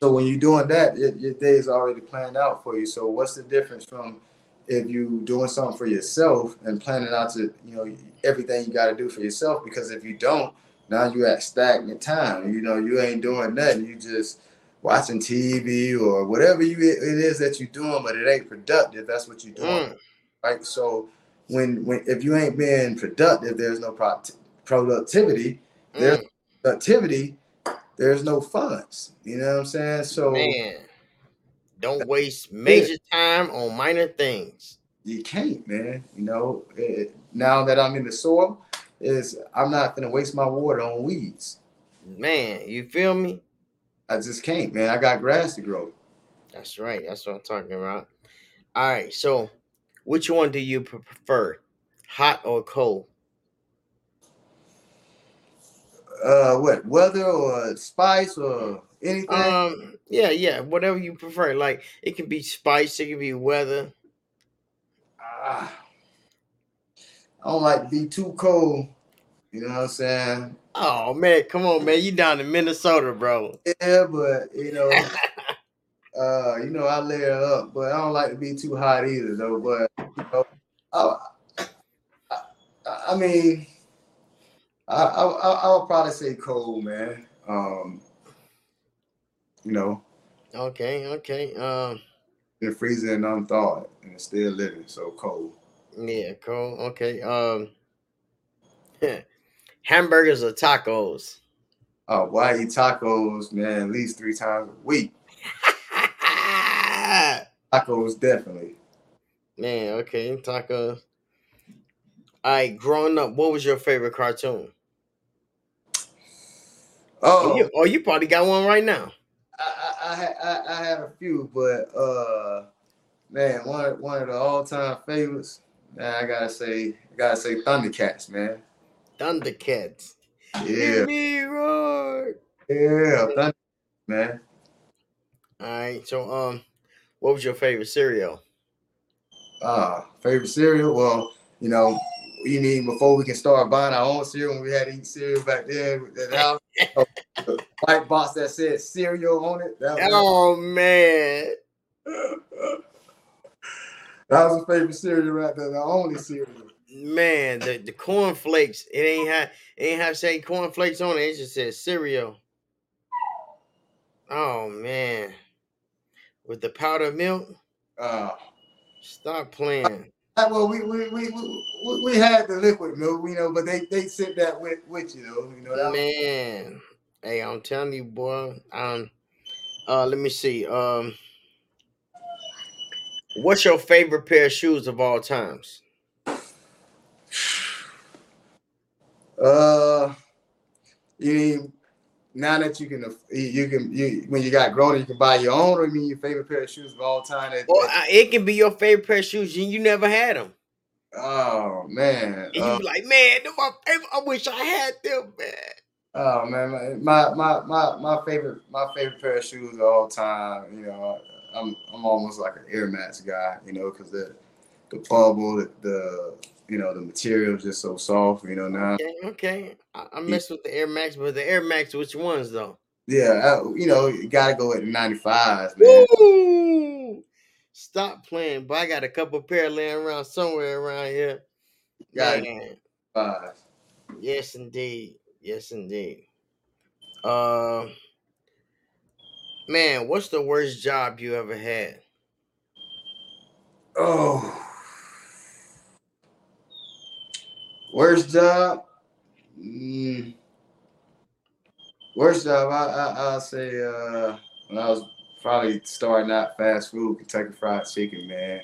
So when you're doing that, your, your day is already planned out for you. So what's the difference from if you doing something for yourself and planning out to you know everything you got to do for yourself? Because if you don't, now you at stagnant time. You know you ain't doing nothing. You just watching TV or whatever you it is that you're doing, but it ain't productive. That's what you're doing, mm. right? So when when if you ain't being productive, there's no pro- productivity. Mm. There's productivity. There's no funds. You know what I'm saying? So man, don't waste major time on minor things. you can't, man. You know, it, now that I'm in the soil, is I'm not gonna waste my water on weeds. Man, you feel me? I just can't, man. I got grass to grow. That's right. That's what I'm talking about. All right. So, which one do you prefer, hot or cold? Uh, what weather or spice or anything? Um, yeah, yeah, whatever you prefer. Like it can be spice, it can be weather. Ah, I don't like to be too cold. You know what I'm saying? Oh man, come on, man. You down in Minnesota, bro. Yeah, but you know, uh, you know, I layer up, but I don't like to be too hot either, though. But you know, I, I, I mean, I, I, I'll probably say cold, man. Um, you know. Okay, okay. Um, been freezing and unthawed, and it's still living, so cold. Yeah, cold. Okay. Um, hamburgers or tacos? Oh, why I eat tacos, man, at least three times a week. tacos, definitely. Man, okay, tacos. All right, growing up, what was your favorite cartoon? Oh, oh you, oh, you probably got one right now. I I, I, I have a few, but uh, man, one of, one of the all time favorites. Man, I gotta say, I gotta say, Thundercats, man. Thundercats. Yeah. Me roar. Yeah, Thunder, man. All right. So, um, what was your favorite cereal? Uh, favorite cereal? Well, you know, you mean before we can start buying our own cereal when we had to eat cereal back then at the house? white box that said cereal on it. oh man. that was a favorite cereal right there, the only cereal. Man, the, the cornflakes, it ain't have it ain't have say cornflakes on it, it just says cereal. Oh man. With the powdered milk? Uh stop playing. Well, we we, we we we had the liquid milk, you know, but they they sent that with with you know, you know. Man, hey, I'm telling you, boy. Um, uh, let me see. Um, what's your favorite pair of shoes of all times? Uh, you now that you can you can you when you got grown you can buy your own. Or you mean your favorite pair of shoes of all time that, well it can be your favorite pair of shoes and you never had them oh man. And uh, you be like man my favorite, i wish i had them man. Oh man my my my my favorite my favorite pair of shoes of all time you know i'm i'm almost like an air max guy you know because the the bubble the, the you know the material is just so soft. You know now. Okay, okay. I, I mess with the Air Max, but the Air Max, which ones though? Yeah, I, you know, you gotta go at the 95s, man. Woo! Stop playing, but I got a couple pair laying around somewhere around here. Got Five. Yes, indeed. Yes, indeed. Uh, man, what's the worst job you ever had? Oh, Worst job? Mm, worst job, I, I, I'll say uh, when I was probably starting out fast food, Kentucky Fried Chicken, man.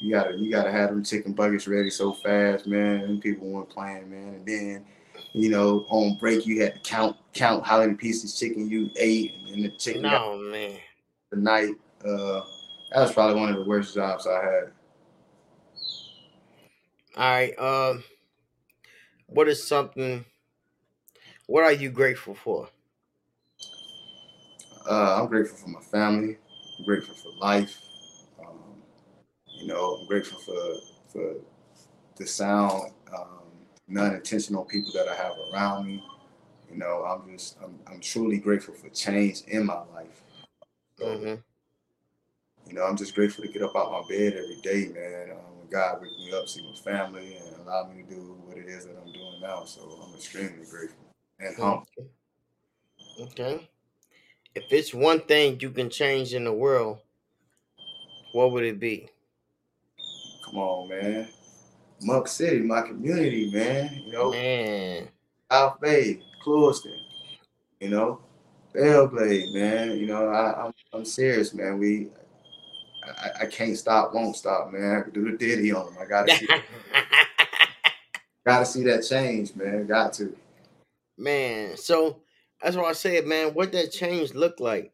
You gotta you gotta have them chicken buckets ready so fast, man. And people weren't playing, man. And then, you know, on break you had to count count how many pieces chicken you ate and the chicken. No man. The night, uh, that was probably one of the worst jobs I had. All right. Um what is something what are you grateful for? Uh, i'm grateful for my family. I'm grateful for life. Um, you know i'm grateful for for the sound um, non-intentional people that i have around me. You know i'm just i'm, I'm truly grateful for change in my life. Mm-hmm. you know i'm just grateful to get up out my bed every day man. Um, god wakes me up see my family and allow me to do what it is that now. So I'm extremely grateful and humble. Okay. If it's one thing you can change in the world, what would it be? Come on, man. Muck City, my community, man. You know, man. South Bay, Clewiston, you know, Belle Glade, man. You know, I, I'm I'm serious, man. We I, I can't stop, won't stop, man. I could do the ditty on them. I gotta see, gotta see that change, man. Got to. man, so that's why I said, man, what that change look like?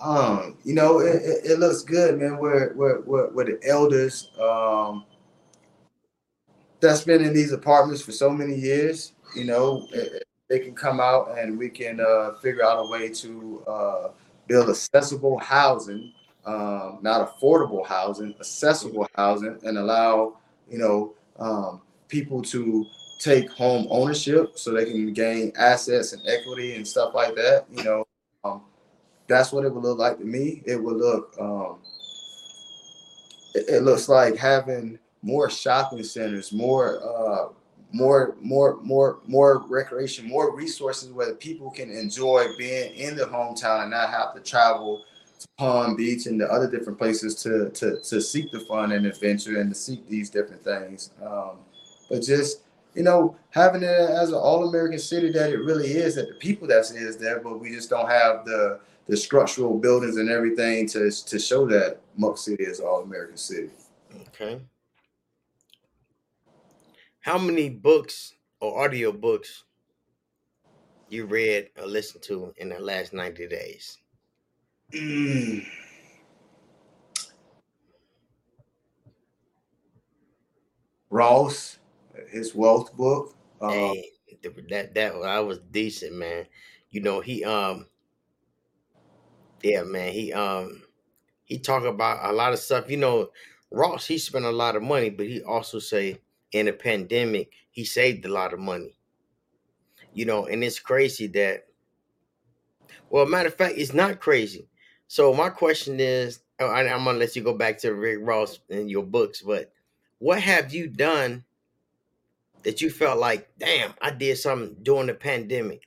Um, you know, it, it, it looks good, man. Where where where, where the elders um that's been in these apartments for so many years, you know, it, they can come out and we can uh, figure out a way to uh, build accessible housing, um, not affordable housing, accessible housing, and allow you know um, people to take home ownership so they can gain assets and equity and stuff like that. You know, um, that's what it would look like to me. It would look. Um, it, it looks like having more shopping centers, more uh, more more more more recreation, more resources where the people can enjoy being in the hometown and not have to travel to Palm Beach and the other different places to to to seek the fun and adventure and to seek these different things. Um, but just you know, having it as an all-American city that it really is, that the people that is there, but we just don't have the the structural buildings and everything to to show that Muck City is an all-American city. Okay. How many books or audio books you read or listened to in the last 90 days? Mm. Ross, his wealth book. Uh, Hey, that that I was decent, man. You know, he um yeah, man, he um he talk about a lot of stuff. You know, Ross, he spent a lot of money, but he also say in a pandemic, he saved a lot of money. You know, and it's crazy that well, matter of fact, it's not crazy. So my question is, oh, I, I'm gonna let you go back to Rick Ross and your books, but what have you done that you felt like, damn, I did something during the pandemic?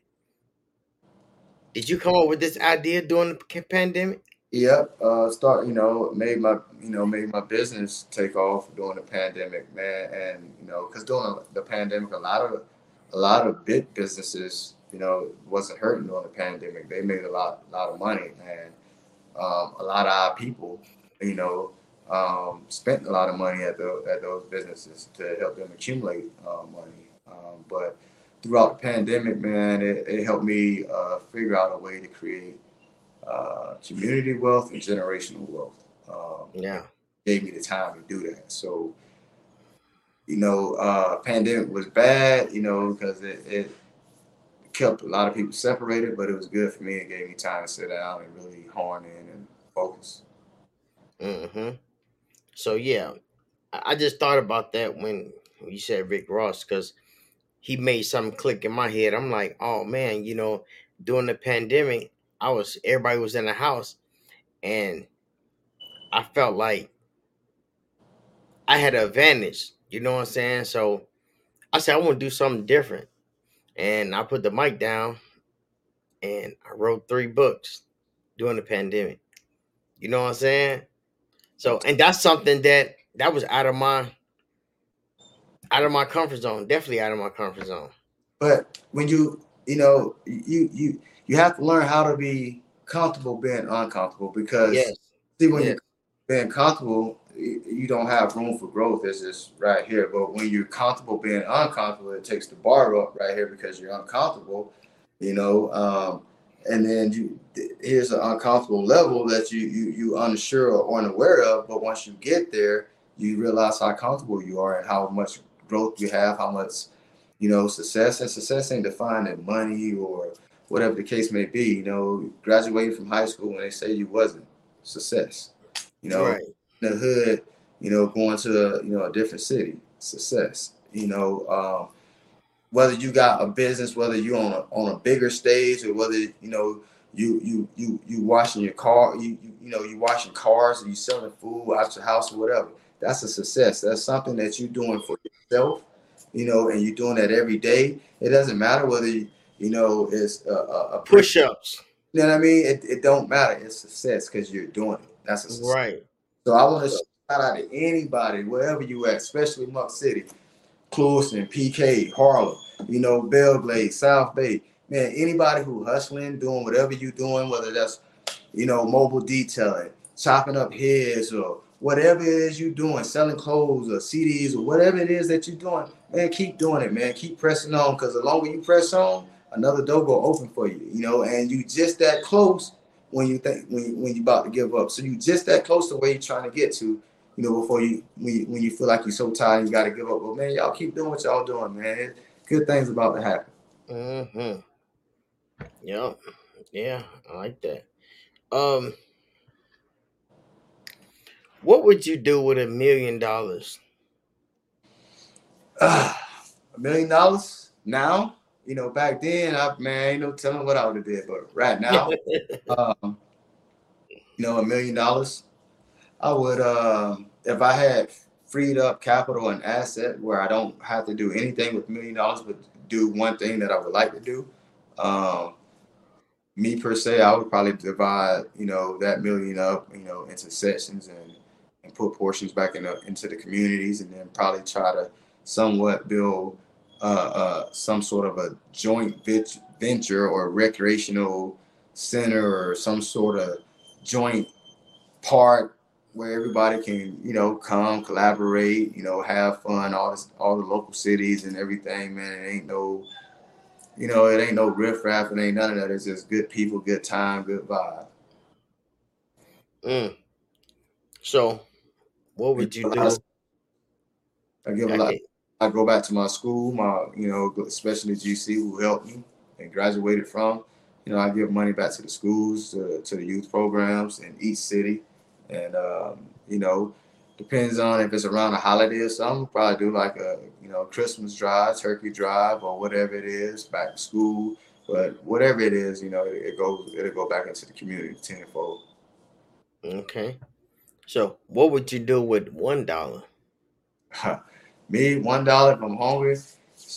Did you come up with this idea during the pandemic? Yep. Uh, start. You know, made my you know made my business take off during the pandemic, man. And you know, because during the pandemic, a lot of a lot of big businesses, you know, wasn't hurting during the pandemic. They made a lot a lot of money, and um, a lot of our people, you know, um, spent a lot of money at the at those businesses to help them accumulate uh, money. Um, but throughout the pandemic, man, it, it helped me uh, figure out a way to create uh, community wealth and generational wealth. Um, Yeah. gave me the time to do that. So, you know, uh, pandemic was bad, you know, because it, it kept a lot of people separated, but it was good for me. It gave me time to sit down and really hone in and focus. hmm So yeah, I just thought about that when you said Rick Ross because he made something click in my head. I'm like, oh man, you know, during the pandemic, I was everybody was in the house, and I felt like I had an advantage. You know what I'm saying? So I said I want to do something different, and I put the mic down, and I wrote three books during the pandemic. You know what I'm saying? So, and that's something that that was out of my out of my comfort zone. Definitely out of my comfort zone. But when you, you know, you you you have to learn how to be comfortable being uncomfortable because Yes. see when Yes. you're being comfortable, you don't have room for growth. It's just right here. But when you're comfortable being uncomfortable, it takes the bar up right here because you're uncomfortable. You know, um, and then you here's an uncomfortable level that you you you unsure or unaware of. But once you get there, you realize how comfortable you are and how much growth you have, how much you know success. And success ain't defined in money or whatever the case may be. You know, graduating from high school when they say you wasn't success. You know, Right. in the hood, you know, going to you know a different city, success. You know, um, whether you got a business, whether you on a on a bigger stage, or whether you know you you you you washing your car, you you, you know you washing cars, or you selling food out your house or whatever. That's a success. That's something that you're doing for yourself, you know, and you're doing that every day. It doesn't matter whether you, you know it's a, a, a Push ups. You know what I mean? It, it don't matter. It's success because you're doing it. That's a success. Right. So I want to shout out to anybody, wherever you at, especially Muck City, Clewiston, PK, Harlem, you know, Belle Glade, South Bay. Man, anybody who hustling, doing whatever you doing, whether that's, you know, mobile detailing, chopping up heads or whatever it is you're doing, selling clothes or CDs or whatever it is that you're doing, man, keep doing it, man. Keep pressing on because the longer you press on, another door will open for you, you know, and you just that close when you think when you, when you about to give up. So you just that close to where you're trying to get to, you know, before you when you, when you feel like you're so tired you got to give up. But man, y'all keep doing what y'all doing, man. Good things about to happen. Mm-hmm. Yep. Yeah, I like that. Um, what would you do with a million dollars? a million dollars now? You know, back then, I man, ain't no telling what I would have did. But right now, um, you know, a million dollars, I would, uh, if I had freed up capital and asset where I don't have to do anything with a million dollars, but do one thing that I would like to do. Um, me per se, I would probably divide, you know, that million up, you know, into sections and and put portions back in the, into the communities, and then probably try to somewhat build uh, uh, some sort of a joint venture or recreational center or some sort of joint park where everybody can, you know, come collaborate, you know, have fun. All this, all the local cities and everything, man. It ain't no, you know, it ain't no riffraff. It ain't none of that. It's just good people, good time, good vibe. Mm. So, what would you do? I give a lot. I go back to my school, my you know, especially GC who helped me and graduated from. You know, I give money back to the schools, to, to the youth programs in each city, and um, you know, depends on if it's around a holiday or something. Probably do like a you know Christmas drive, turkey drive, or whatever it is, back to school. But whatever it is, you know, it, it goes it'll go back into the community tenfold. Okay. So, what would you do with one dollar? Me, one dollar if I'm hungry.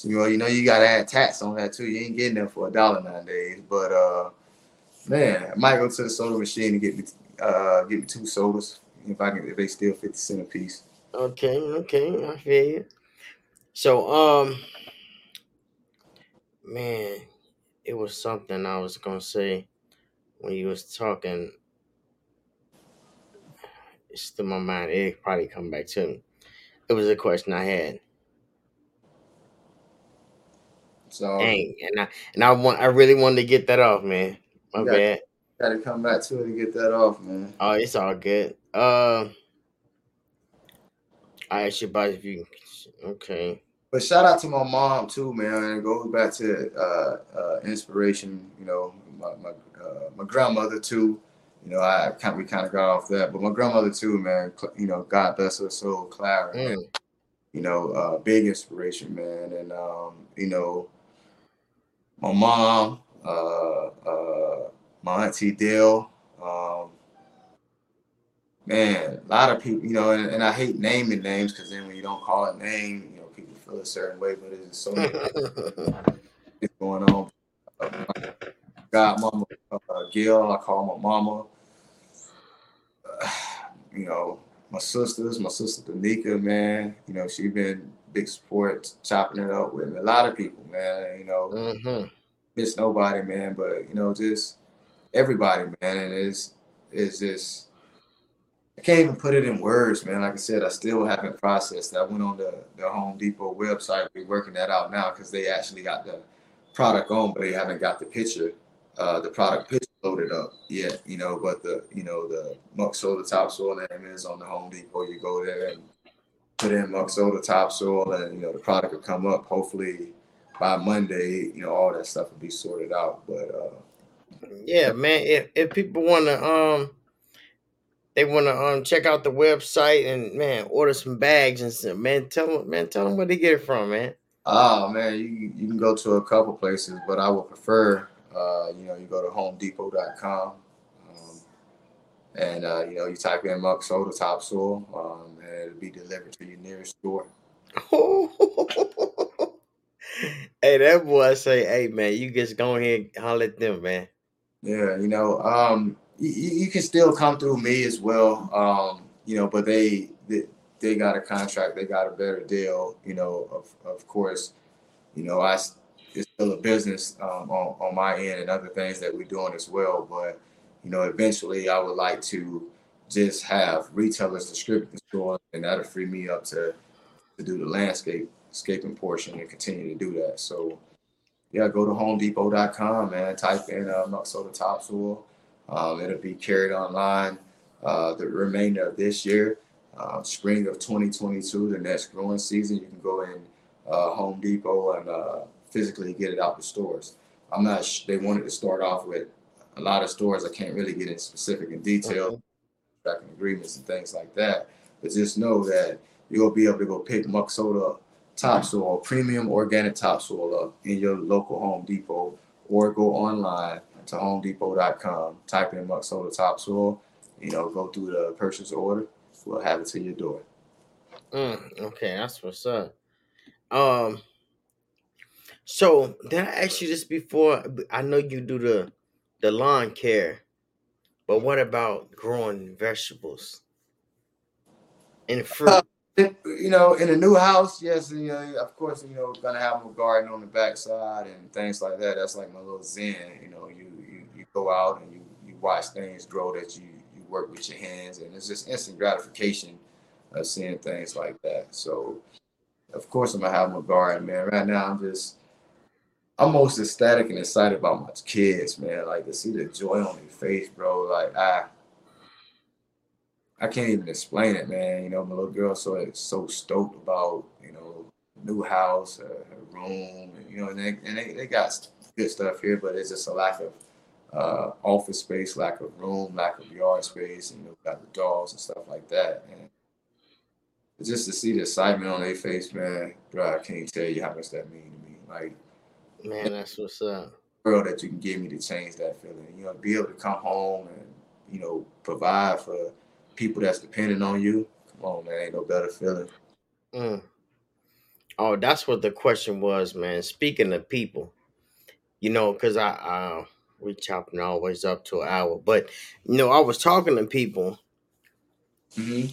You know, you know, you gotta add tax on that too. You ain't getting them for a dollar nowadays. But uh, man, I might go to the soda machine and get me uh get me two sodas if I can if they still fifty cent a piece. Okay, okay, I feel you. So, um, man, it was something I was gonna say when you was talking it's still my mind. It probably come back to me. It was a question I had. So Dang, and I and I want I really wanted to get that off, man. My bad. Got to come back to it and get that off, man. Oh, it's all good. Uh, I asked you about if you okay. But shout out to my mom too, man. It goes back to uh, uh, inspiration. You know, my my, uh, my grandmother too you know, I kind we kind of got off that, but my grandmother too, man. You know, God bless her soul, Clara. Mm. And, you know, uh, big inspiration, man. And um, you know, my mom, uh, uh, my auntie Dale, um, man, a lot of people, you know, and, and I hate naming names because then when you don't call a name, you know, people feel a certain way. But it's so many it's going on. Godmama uh, Gail, I call my mama. Uh, you know, my sisters, my sister Danica, man. You know, she been big support, chopping it up with a lot of people, man. You know, mm-hmm. miss nobody, man, but you know, just everybody, man. And it's it's just I can't even put it in words, man. Like I said, I still haven't processed. I went on the the Home Depot website. We're working that out now because they actually got the product on, but they haven't got the picture uh, the product picture loaded up yet, you know, but the you know the muck soil, soda topsoil name is on the Home Depot. You go there and put in muck soil, soda topsoil, and you know the product will come up. Hopefully by Monday, you know all that stuff will be sorted out. But uh, yeah, man, if if people want to um they want to um check out the website and man order some bags and some man tell them man tell them where they get it from man. Oh man, you you can go to a couple places, but I would prefer uh, you know, you go to homedepot.com um, and, uh, you know, you type in muck soda topsoil um, and it'll be delivered to your nearest store. hey, that boy say, hey, man, you just go ahead and holler at them, man. Yeah, you know, um, you, you can still come through me as well, um, you know, but they, they, they got a contract, they got a better deal, you know, of, of course, you know, I it's still a business um, on, on my end and other things that we're doing as well. But you know, eventually, I would like to just have retailers distribute the store, and that'll free me up to to do the landscape scaping portion and continue to do that. So yeah, go to HomeDepot.com, man. Type in uh, Muck Soda Topsoil. Um, it'll be carried online uh, the remainder of this year, uh, spring of 2022, the next growing season. You can go in uh, Home Depot and uh, physically get it out the stores. I'm not. Sh- they wanted to start off with a lot of stores. I can't really get in specific and detail, back tracking agreements and things like that. But just know that you'll be able to go pick Muck Soda topsoil, premium organic topsoil up in your local Home Depot, or go online to HomeDepot.com, type in Muck Soda topsoil. You know, go through the purchase order. We'll have it to your door. Mm, okay, that's what's up. Um, so did I ask you this before? I know you do the the lawn care, but what about growing vegetables and fruit? You know, in a new house, yes, you know, of course, you know, gonna have a garden on the backside and things like that. That's like my little zen. You know, you you, you go out and you, you watch things grow that you you work with your hands, and it's just instant gratification of seeing things like that. So, of course, I'm gonna have my garden, man. Right now, I'm just I'm most ecstatic and excited about my kids, man. Like to see the joy on their face, bro. Like I I can't even explain it, man. You know, my little girl so so stoked about you know new house, uh, her room, and, you know, and they and they, they got good stuff here, but it's just a lack of uh, office space, lack of room, lack of yard space, and you know, got the dogs and stuff like that. And just to see the excitement on their face, man, bro, I can't tell you how much that means to me. Like, man, that's what's up. Girl, that you can give me to change that feeling. You know, be able to come home and you know provide for people that's depending on you. Come on, man, ain't no better feeling. Mm. Oh, that's what the question was, man. Speaking of people, you know, because I uh, we chopping always up to an hour, but you know, I was talking to people, Mm-hmm.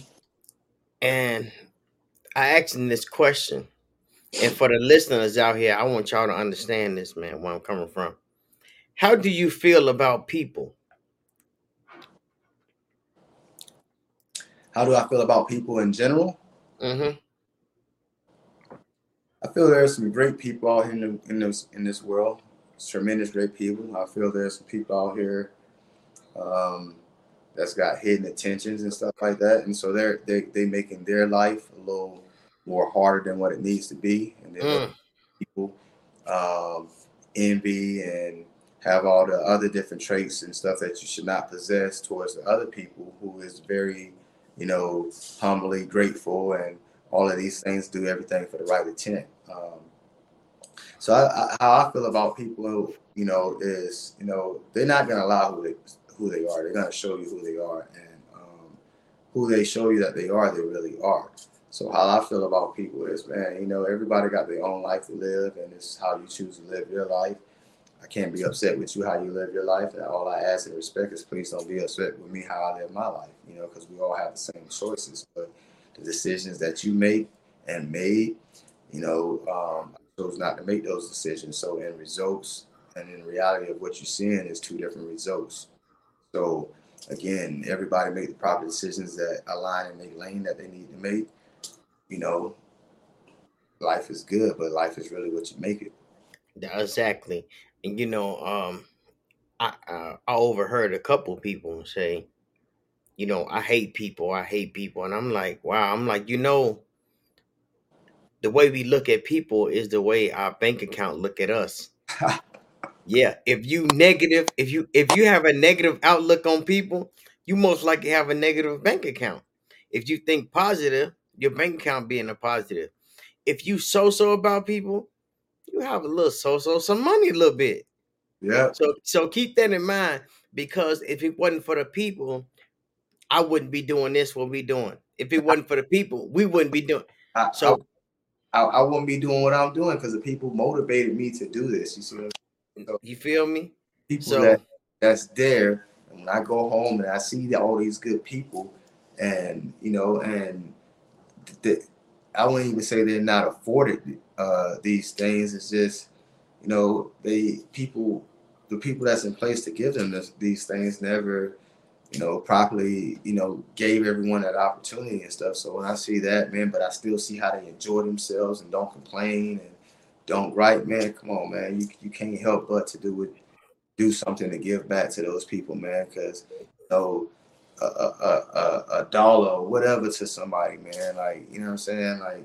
and I asked them this question. And for the listeners out here, I want y'all to understand this, man, where I'm coming from. How do you feel about people? How do I feel about people in general? Mm-hmm. I feel there's some great people out here in, the, in this in this world. Tremendous great people. I feel there's some people out here um, that's got hidden intentions and stuff like that, and so they're they they making their life a little more harder than what it needs to be, and then Mm. people um, envy and have all the other different traits and stuff that you should not possess towards the other people who is very you know humbly grateful and all of these things do everything for the right intent. Um, so I, I, how i feel about people you know is you know they're not to allow who they who they are. They're to show you who they are and um, who they show you that they are they really are. So how I feel about people is, man, you know, everybody got their own life to live, and it's how you choose to live your life. I can't be upset with you how you live your life. And all I ask and respect is please don't be upset with me how I live my life, you know, because we all have the same choices. But the decisions that you make and made, you know, um, I chose not to make those decisions. So in results and in reality of what you're seeing is two different results. So again, everybody make the proper decisions that align in their lane that they need to make you know, life is good, but life is really what you make it. Exactly. You know, um, I, I I overheard a couple people say, you know, I hate people, I hate people, and I'm like, wow, I'm like, you know, the way we look at people is the way our bank account look at us. Yeah, if you negative, if you if you have a negative outlook on people, you most likely have a negative bank account. If you think positive, your bank account being a positive. If you so so about people, you have a little so so some money a little bit. yeah, So so keep that in mind because if it wasn't for the people, I wouldn't be doing this what we doing. If it wasn't for the people, we wouldn't be doing. I, So I, I, I wouldn't be doing what I'm doing because the people motivated me to do this. You see, what I'm saying? you feel me? people So that that's there, and when I go home and I see all these good people, and you know, and the, I wouldn't even say they're not afforded uh, these things. It's just, you know, they people, the people that's in place to give them this, these things never you know, properly, you know, gave everyone that opportunity and stuff. So when I see that, man, but I still see how they enjoy themselves and don't complain and don't gripe, man. Come on, man. You you can't help but to do it, do something to give back to those people, man. Because you know, a, a, a, a dollar or whatever to somebody, man. Like you know what I'm saying, like.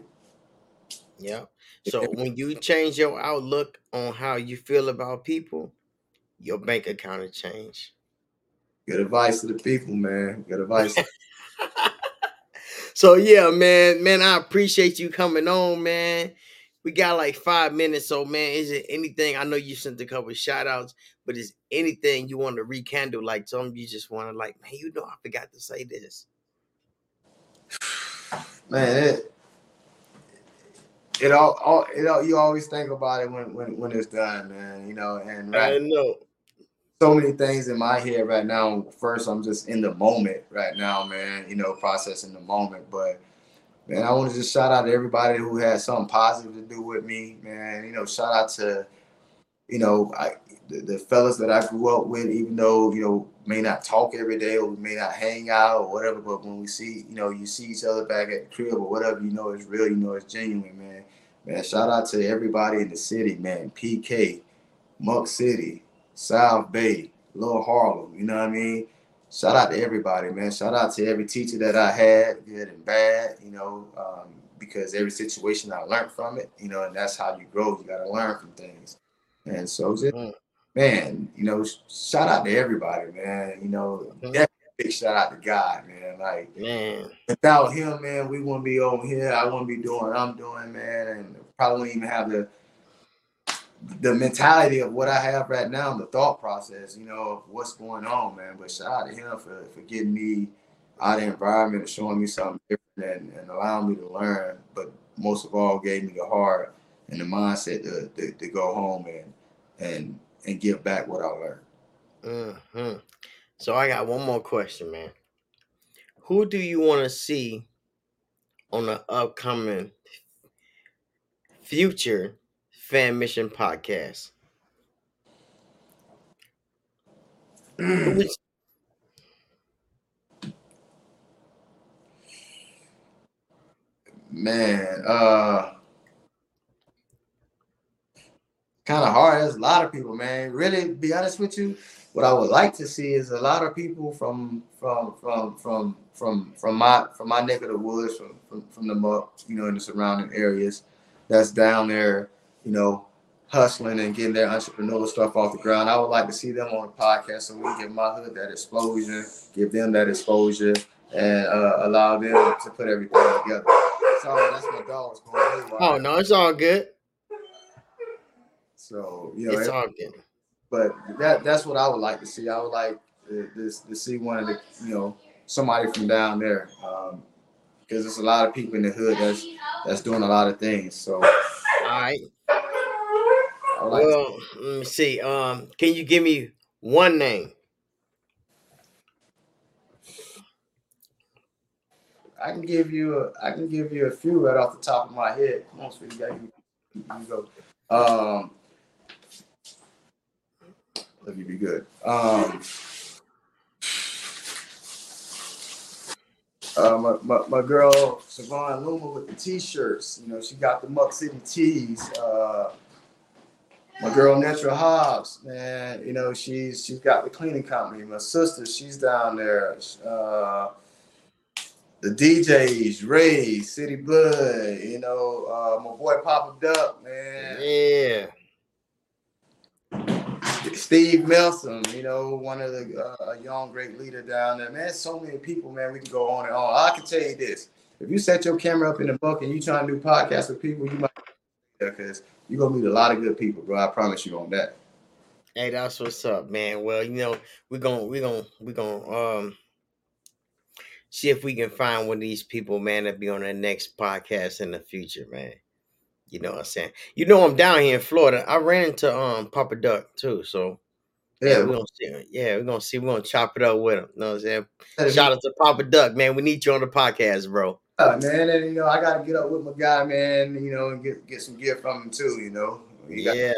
Yeah. So when you change your outlook on how you feel about people, your bank account will change. Good advice to the people, man. Good advice. so yeah, man, man, I appreciate you coming on, man. We got like five minutes, so man, is it anything? I know you sent a couple shout outs, but is anything you want to rekindle? Like some you just want to like, man, you know, I forgot to say this. Man, it it all, all it all you always think about it when when when it's done, man. You know, and right, I know so many things in my head right now. First, I'm just in the moment right now, man. You know, processing the moment. But man, I want to just shout out to everybody who had something positive to do with me, man. You know, shout out to you know I, the, the fellas that I grew up with, even though you know may not talk every day or we may not hang out or whatever. But when we see, you know, you see each other back at the crib or whatever, you know it's real. You know it's genuine, man. Man, shout out to everybody in the city, man. PK, Muck City, South Bay, Little Harlem. You know what I mean? Shout out to everybody, man. Shout out to every teacher that I had, good and bad. You know, um, because every situation I learned from it. You know, and that's how you grow. You got to learn from things. And so, just, mm. Man, you know, shout out to everybody, man. You know, mm. big shout out to God, man. Like, man, without him, man, we wouldn't be over here. I wouldn't be doing what I'm doing, man, and probably wouldn't even have the the mentality of what I have right now, the thought process, you know, of what's going on, man. But shout out to him for, for getting me out of the environment and showing me something different and, and allowing me to learn. But most of all, gave me the heart and the mindset to, to, to go home and and and give back what I learned. Mm-hmm. So I got one more question, man. Who do you want to see on the upcoming future Fammission podcast. Man, uh kind of hard. There's a lot of people, man. Really, be honest with you, what I would like to see is a lot of people from from from from from from my from my neck of the woods, from from, from the muck, you know, in the surrounding areas, that's down there you know, hustling and getting their entrepreneurial stuff off the ground. I would like to see them on the podcast so we can give my hood that exposure, give them that exposure, and uh, allow them to put everything together. So that's my dog's going Oh no, it's all good. So you know, it's all good. But that that's what I would like to see. I would like this to, to, see one of the you know somebody from down there because um, there's a lot of people in the hood that's that's doing a lot of things. So all right. Like well, let me see. Um, can you give me one name? I can give you a, I can give you a few right off the top of my head. Come on, sweetie, you, you go. Um, me be good. Um, uh, my, my, my girl Savon Luma with the t-shirts. You know, she got the Muck City tees. Uh, my girl Natural Hobbs, man, you know, she's she's got the cleaning company. My sister, she's down there. Uh, the DJs, Ray, City Blood, you know, uh, my boy Papa Duck, man. Yeah. Steve Melson, you know, one of the uh, young great leader down there. Man, so many people, man. We can go on and on. I can tell you this: if you set your camera up in the book and you trying to do podcasts with people, you might because you're gonna meet a lot of good people, bro. I promise you on that. Hey, that's what's up, man. Well, you know, we're gonna we're gonna we're gonna um see if we can find one of these people, man, to be on the next podcast in the future, man. You know what I'm saying? You know I'm down here in Florida. I ran into um Papa Duck too, so yeah, we're gonna see. Yeah, we're gonna see. We're gonna chop it up with him. You know what I'm saying? Shout out to Papa Duck, man. We need you on the podcast, bro. Uh, man, and you know, I gotta get up with my guy, man, you know, and get get some gear from him too, you know. yeah.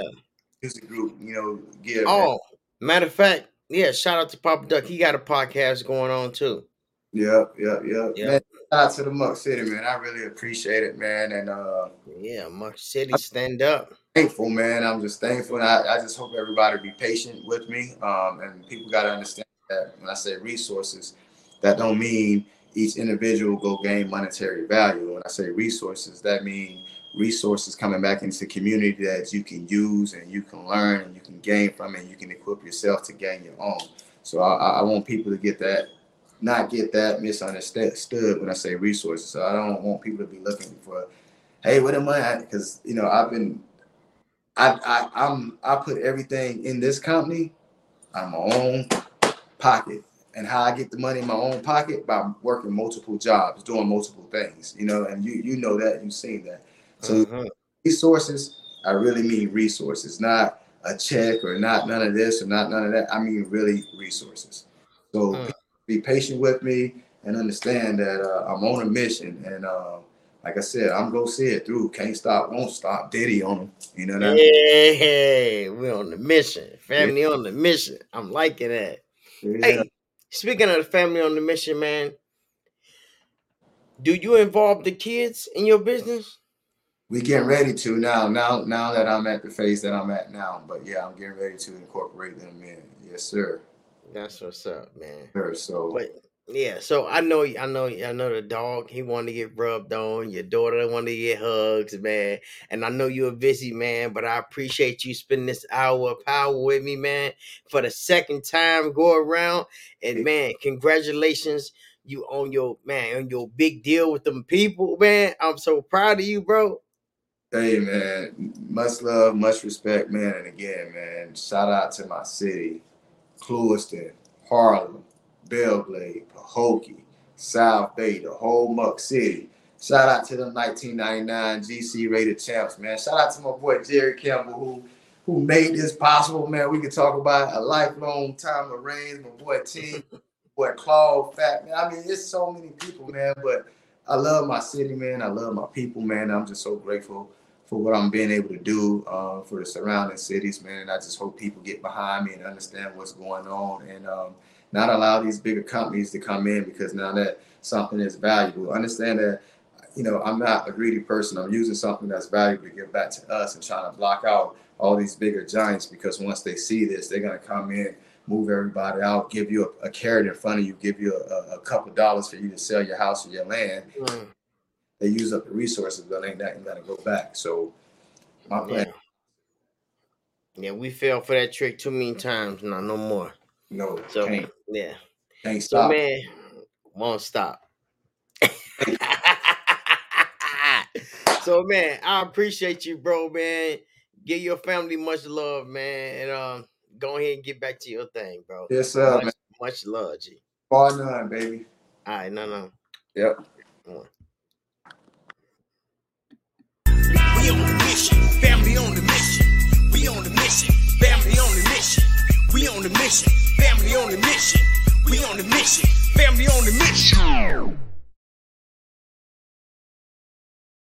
Music group, you know, gear. Oh, man. matter of fact, yeah, shout out to Papa Duck. He got a podcast going on too. Yep, yep, yep. Yep. Man, out to the Muck City, man. I really appreciate it, man. And uh Yeah, Muck City, stand up. thankful, man. I'm just thankful. And I, I just hope everybody be patient with me. Um, and people got to understand that when I say resources, that don't mean each individual go gain monetary value. When I say resources, that mean resources coming back into the community that you can use and you can learn and you can gain from and you can equip yourself to gain your own. So I, I I want people to get that, not get that misunderstood when I say resources. So I don't want people to be looking for, hey, where the money at? Because you know I've been I, I I'm I put everything in this company on my own pocket. And how I get the money in my own pocket by working multiple jobs, doing multiple things, you know, and you you know that, you've seen that. So Mhm. resources, I really mean resources, not a check or not none of this or not none of that. I mean really resources. So Mm. Be patient with me and understand that uh, I'm on a mission. And uh, like I said, I'm gonna see it through. Can't stop, won't stop. Diddy on them. You know what I mean? Hey, we're on the mission. Family on the mission. I'm liking that. Yeah. Hey, speaking of the family on the mission, man, do you involve the kids in your business? We getting ready to now. Now, now that I'm at the phase that I'm at now. But yeah, I'm getting ready to incorporate them in. Yes, sir. That's what's up, man. So But yeah, so I know, I know, I know the dog. He wanted to get rubbed on. Your daughter wanted to get hugs, man. And I know you're a busy man, but I appreciate you spending this hour of power with me, man, for the second time go around. And man, congratulations, you on your man on your big deal with them people, man. I'm so proud of you, bro. Hey man, much love, much respect, man. And again, man, shout out to my city, Clewiston, Harlem, Belle Glade, Pahokee, South Bay, the whole Muck City. Shout out to them 1999 GC rated champs, man. Shout out to my boy Jerry Campbell who who made this possible, man. We could talk about a lifelong time of reigns, my boy T, boy Claude Fat, man. I mean, it's so many people, man, but I love my city, man. I love my people, man. I'm just so grateful for what I'm being able to do uh, for the surrounding cities, man. And I just hope people get behind me and understand what's going on and um, not allow these bigger companies to come in because now that something is valuable, understand that, you know, I'm not a greedy person. I'm using something that's valuable to give back to us and trying to block out all these bigger giants because once they see this, they're going to come in, move everybody out, give you a, a carrot in front of you, give you a, a couple dollars for you to sell your house or your land Mm, they use up the resources, but ain't nothing gonna go back. So my plan, yeah. Yeah, we fell for that trick too many times. Now no more. no, So can't, yeah. can't So stop. man, won't stop. so man, I appreciate you, bro, man. Give your family much love, man, and um, go ahead and get back to your thing, bro. yes, sir, man. Much, much love, G. Bar none, baby. All right, no, no. Yep. On the mission, family on the mission. We on the mission, family on the mission.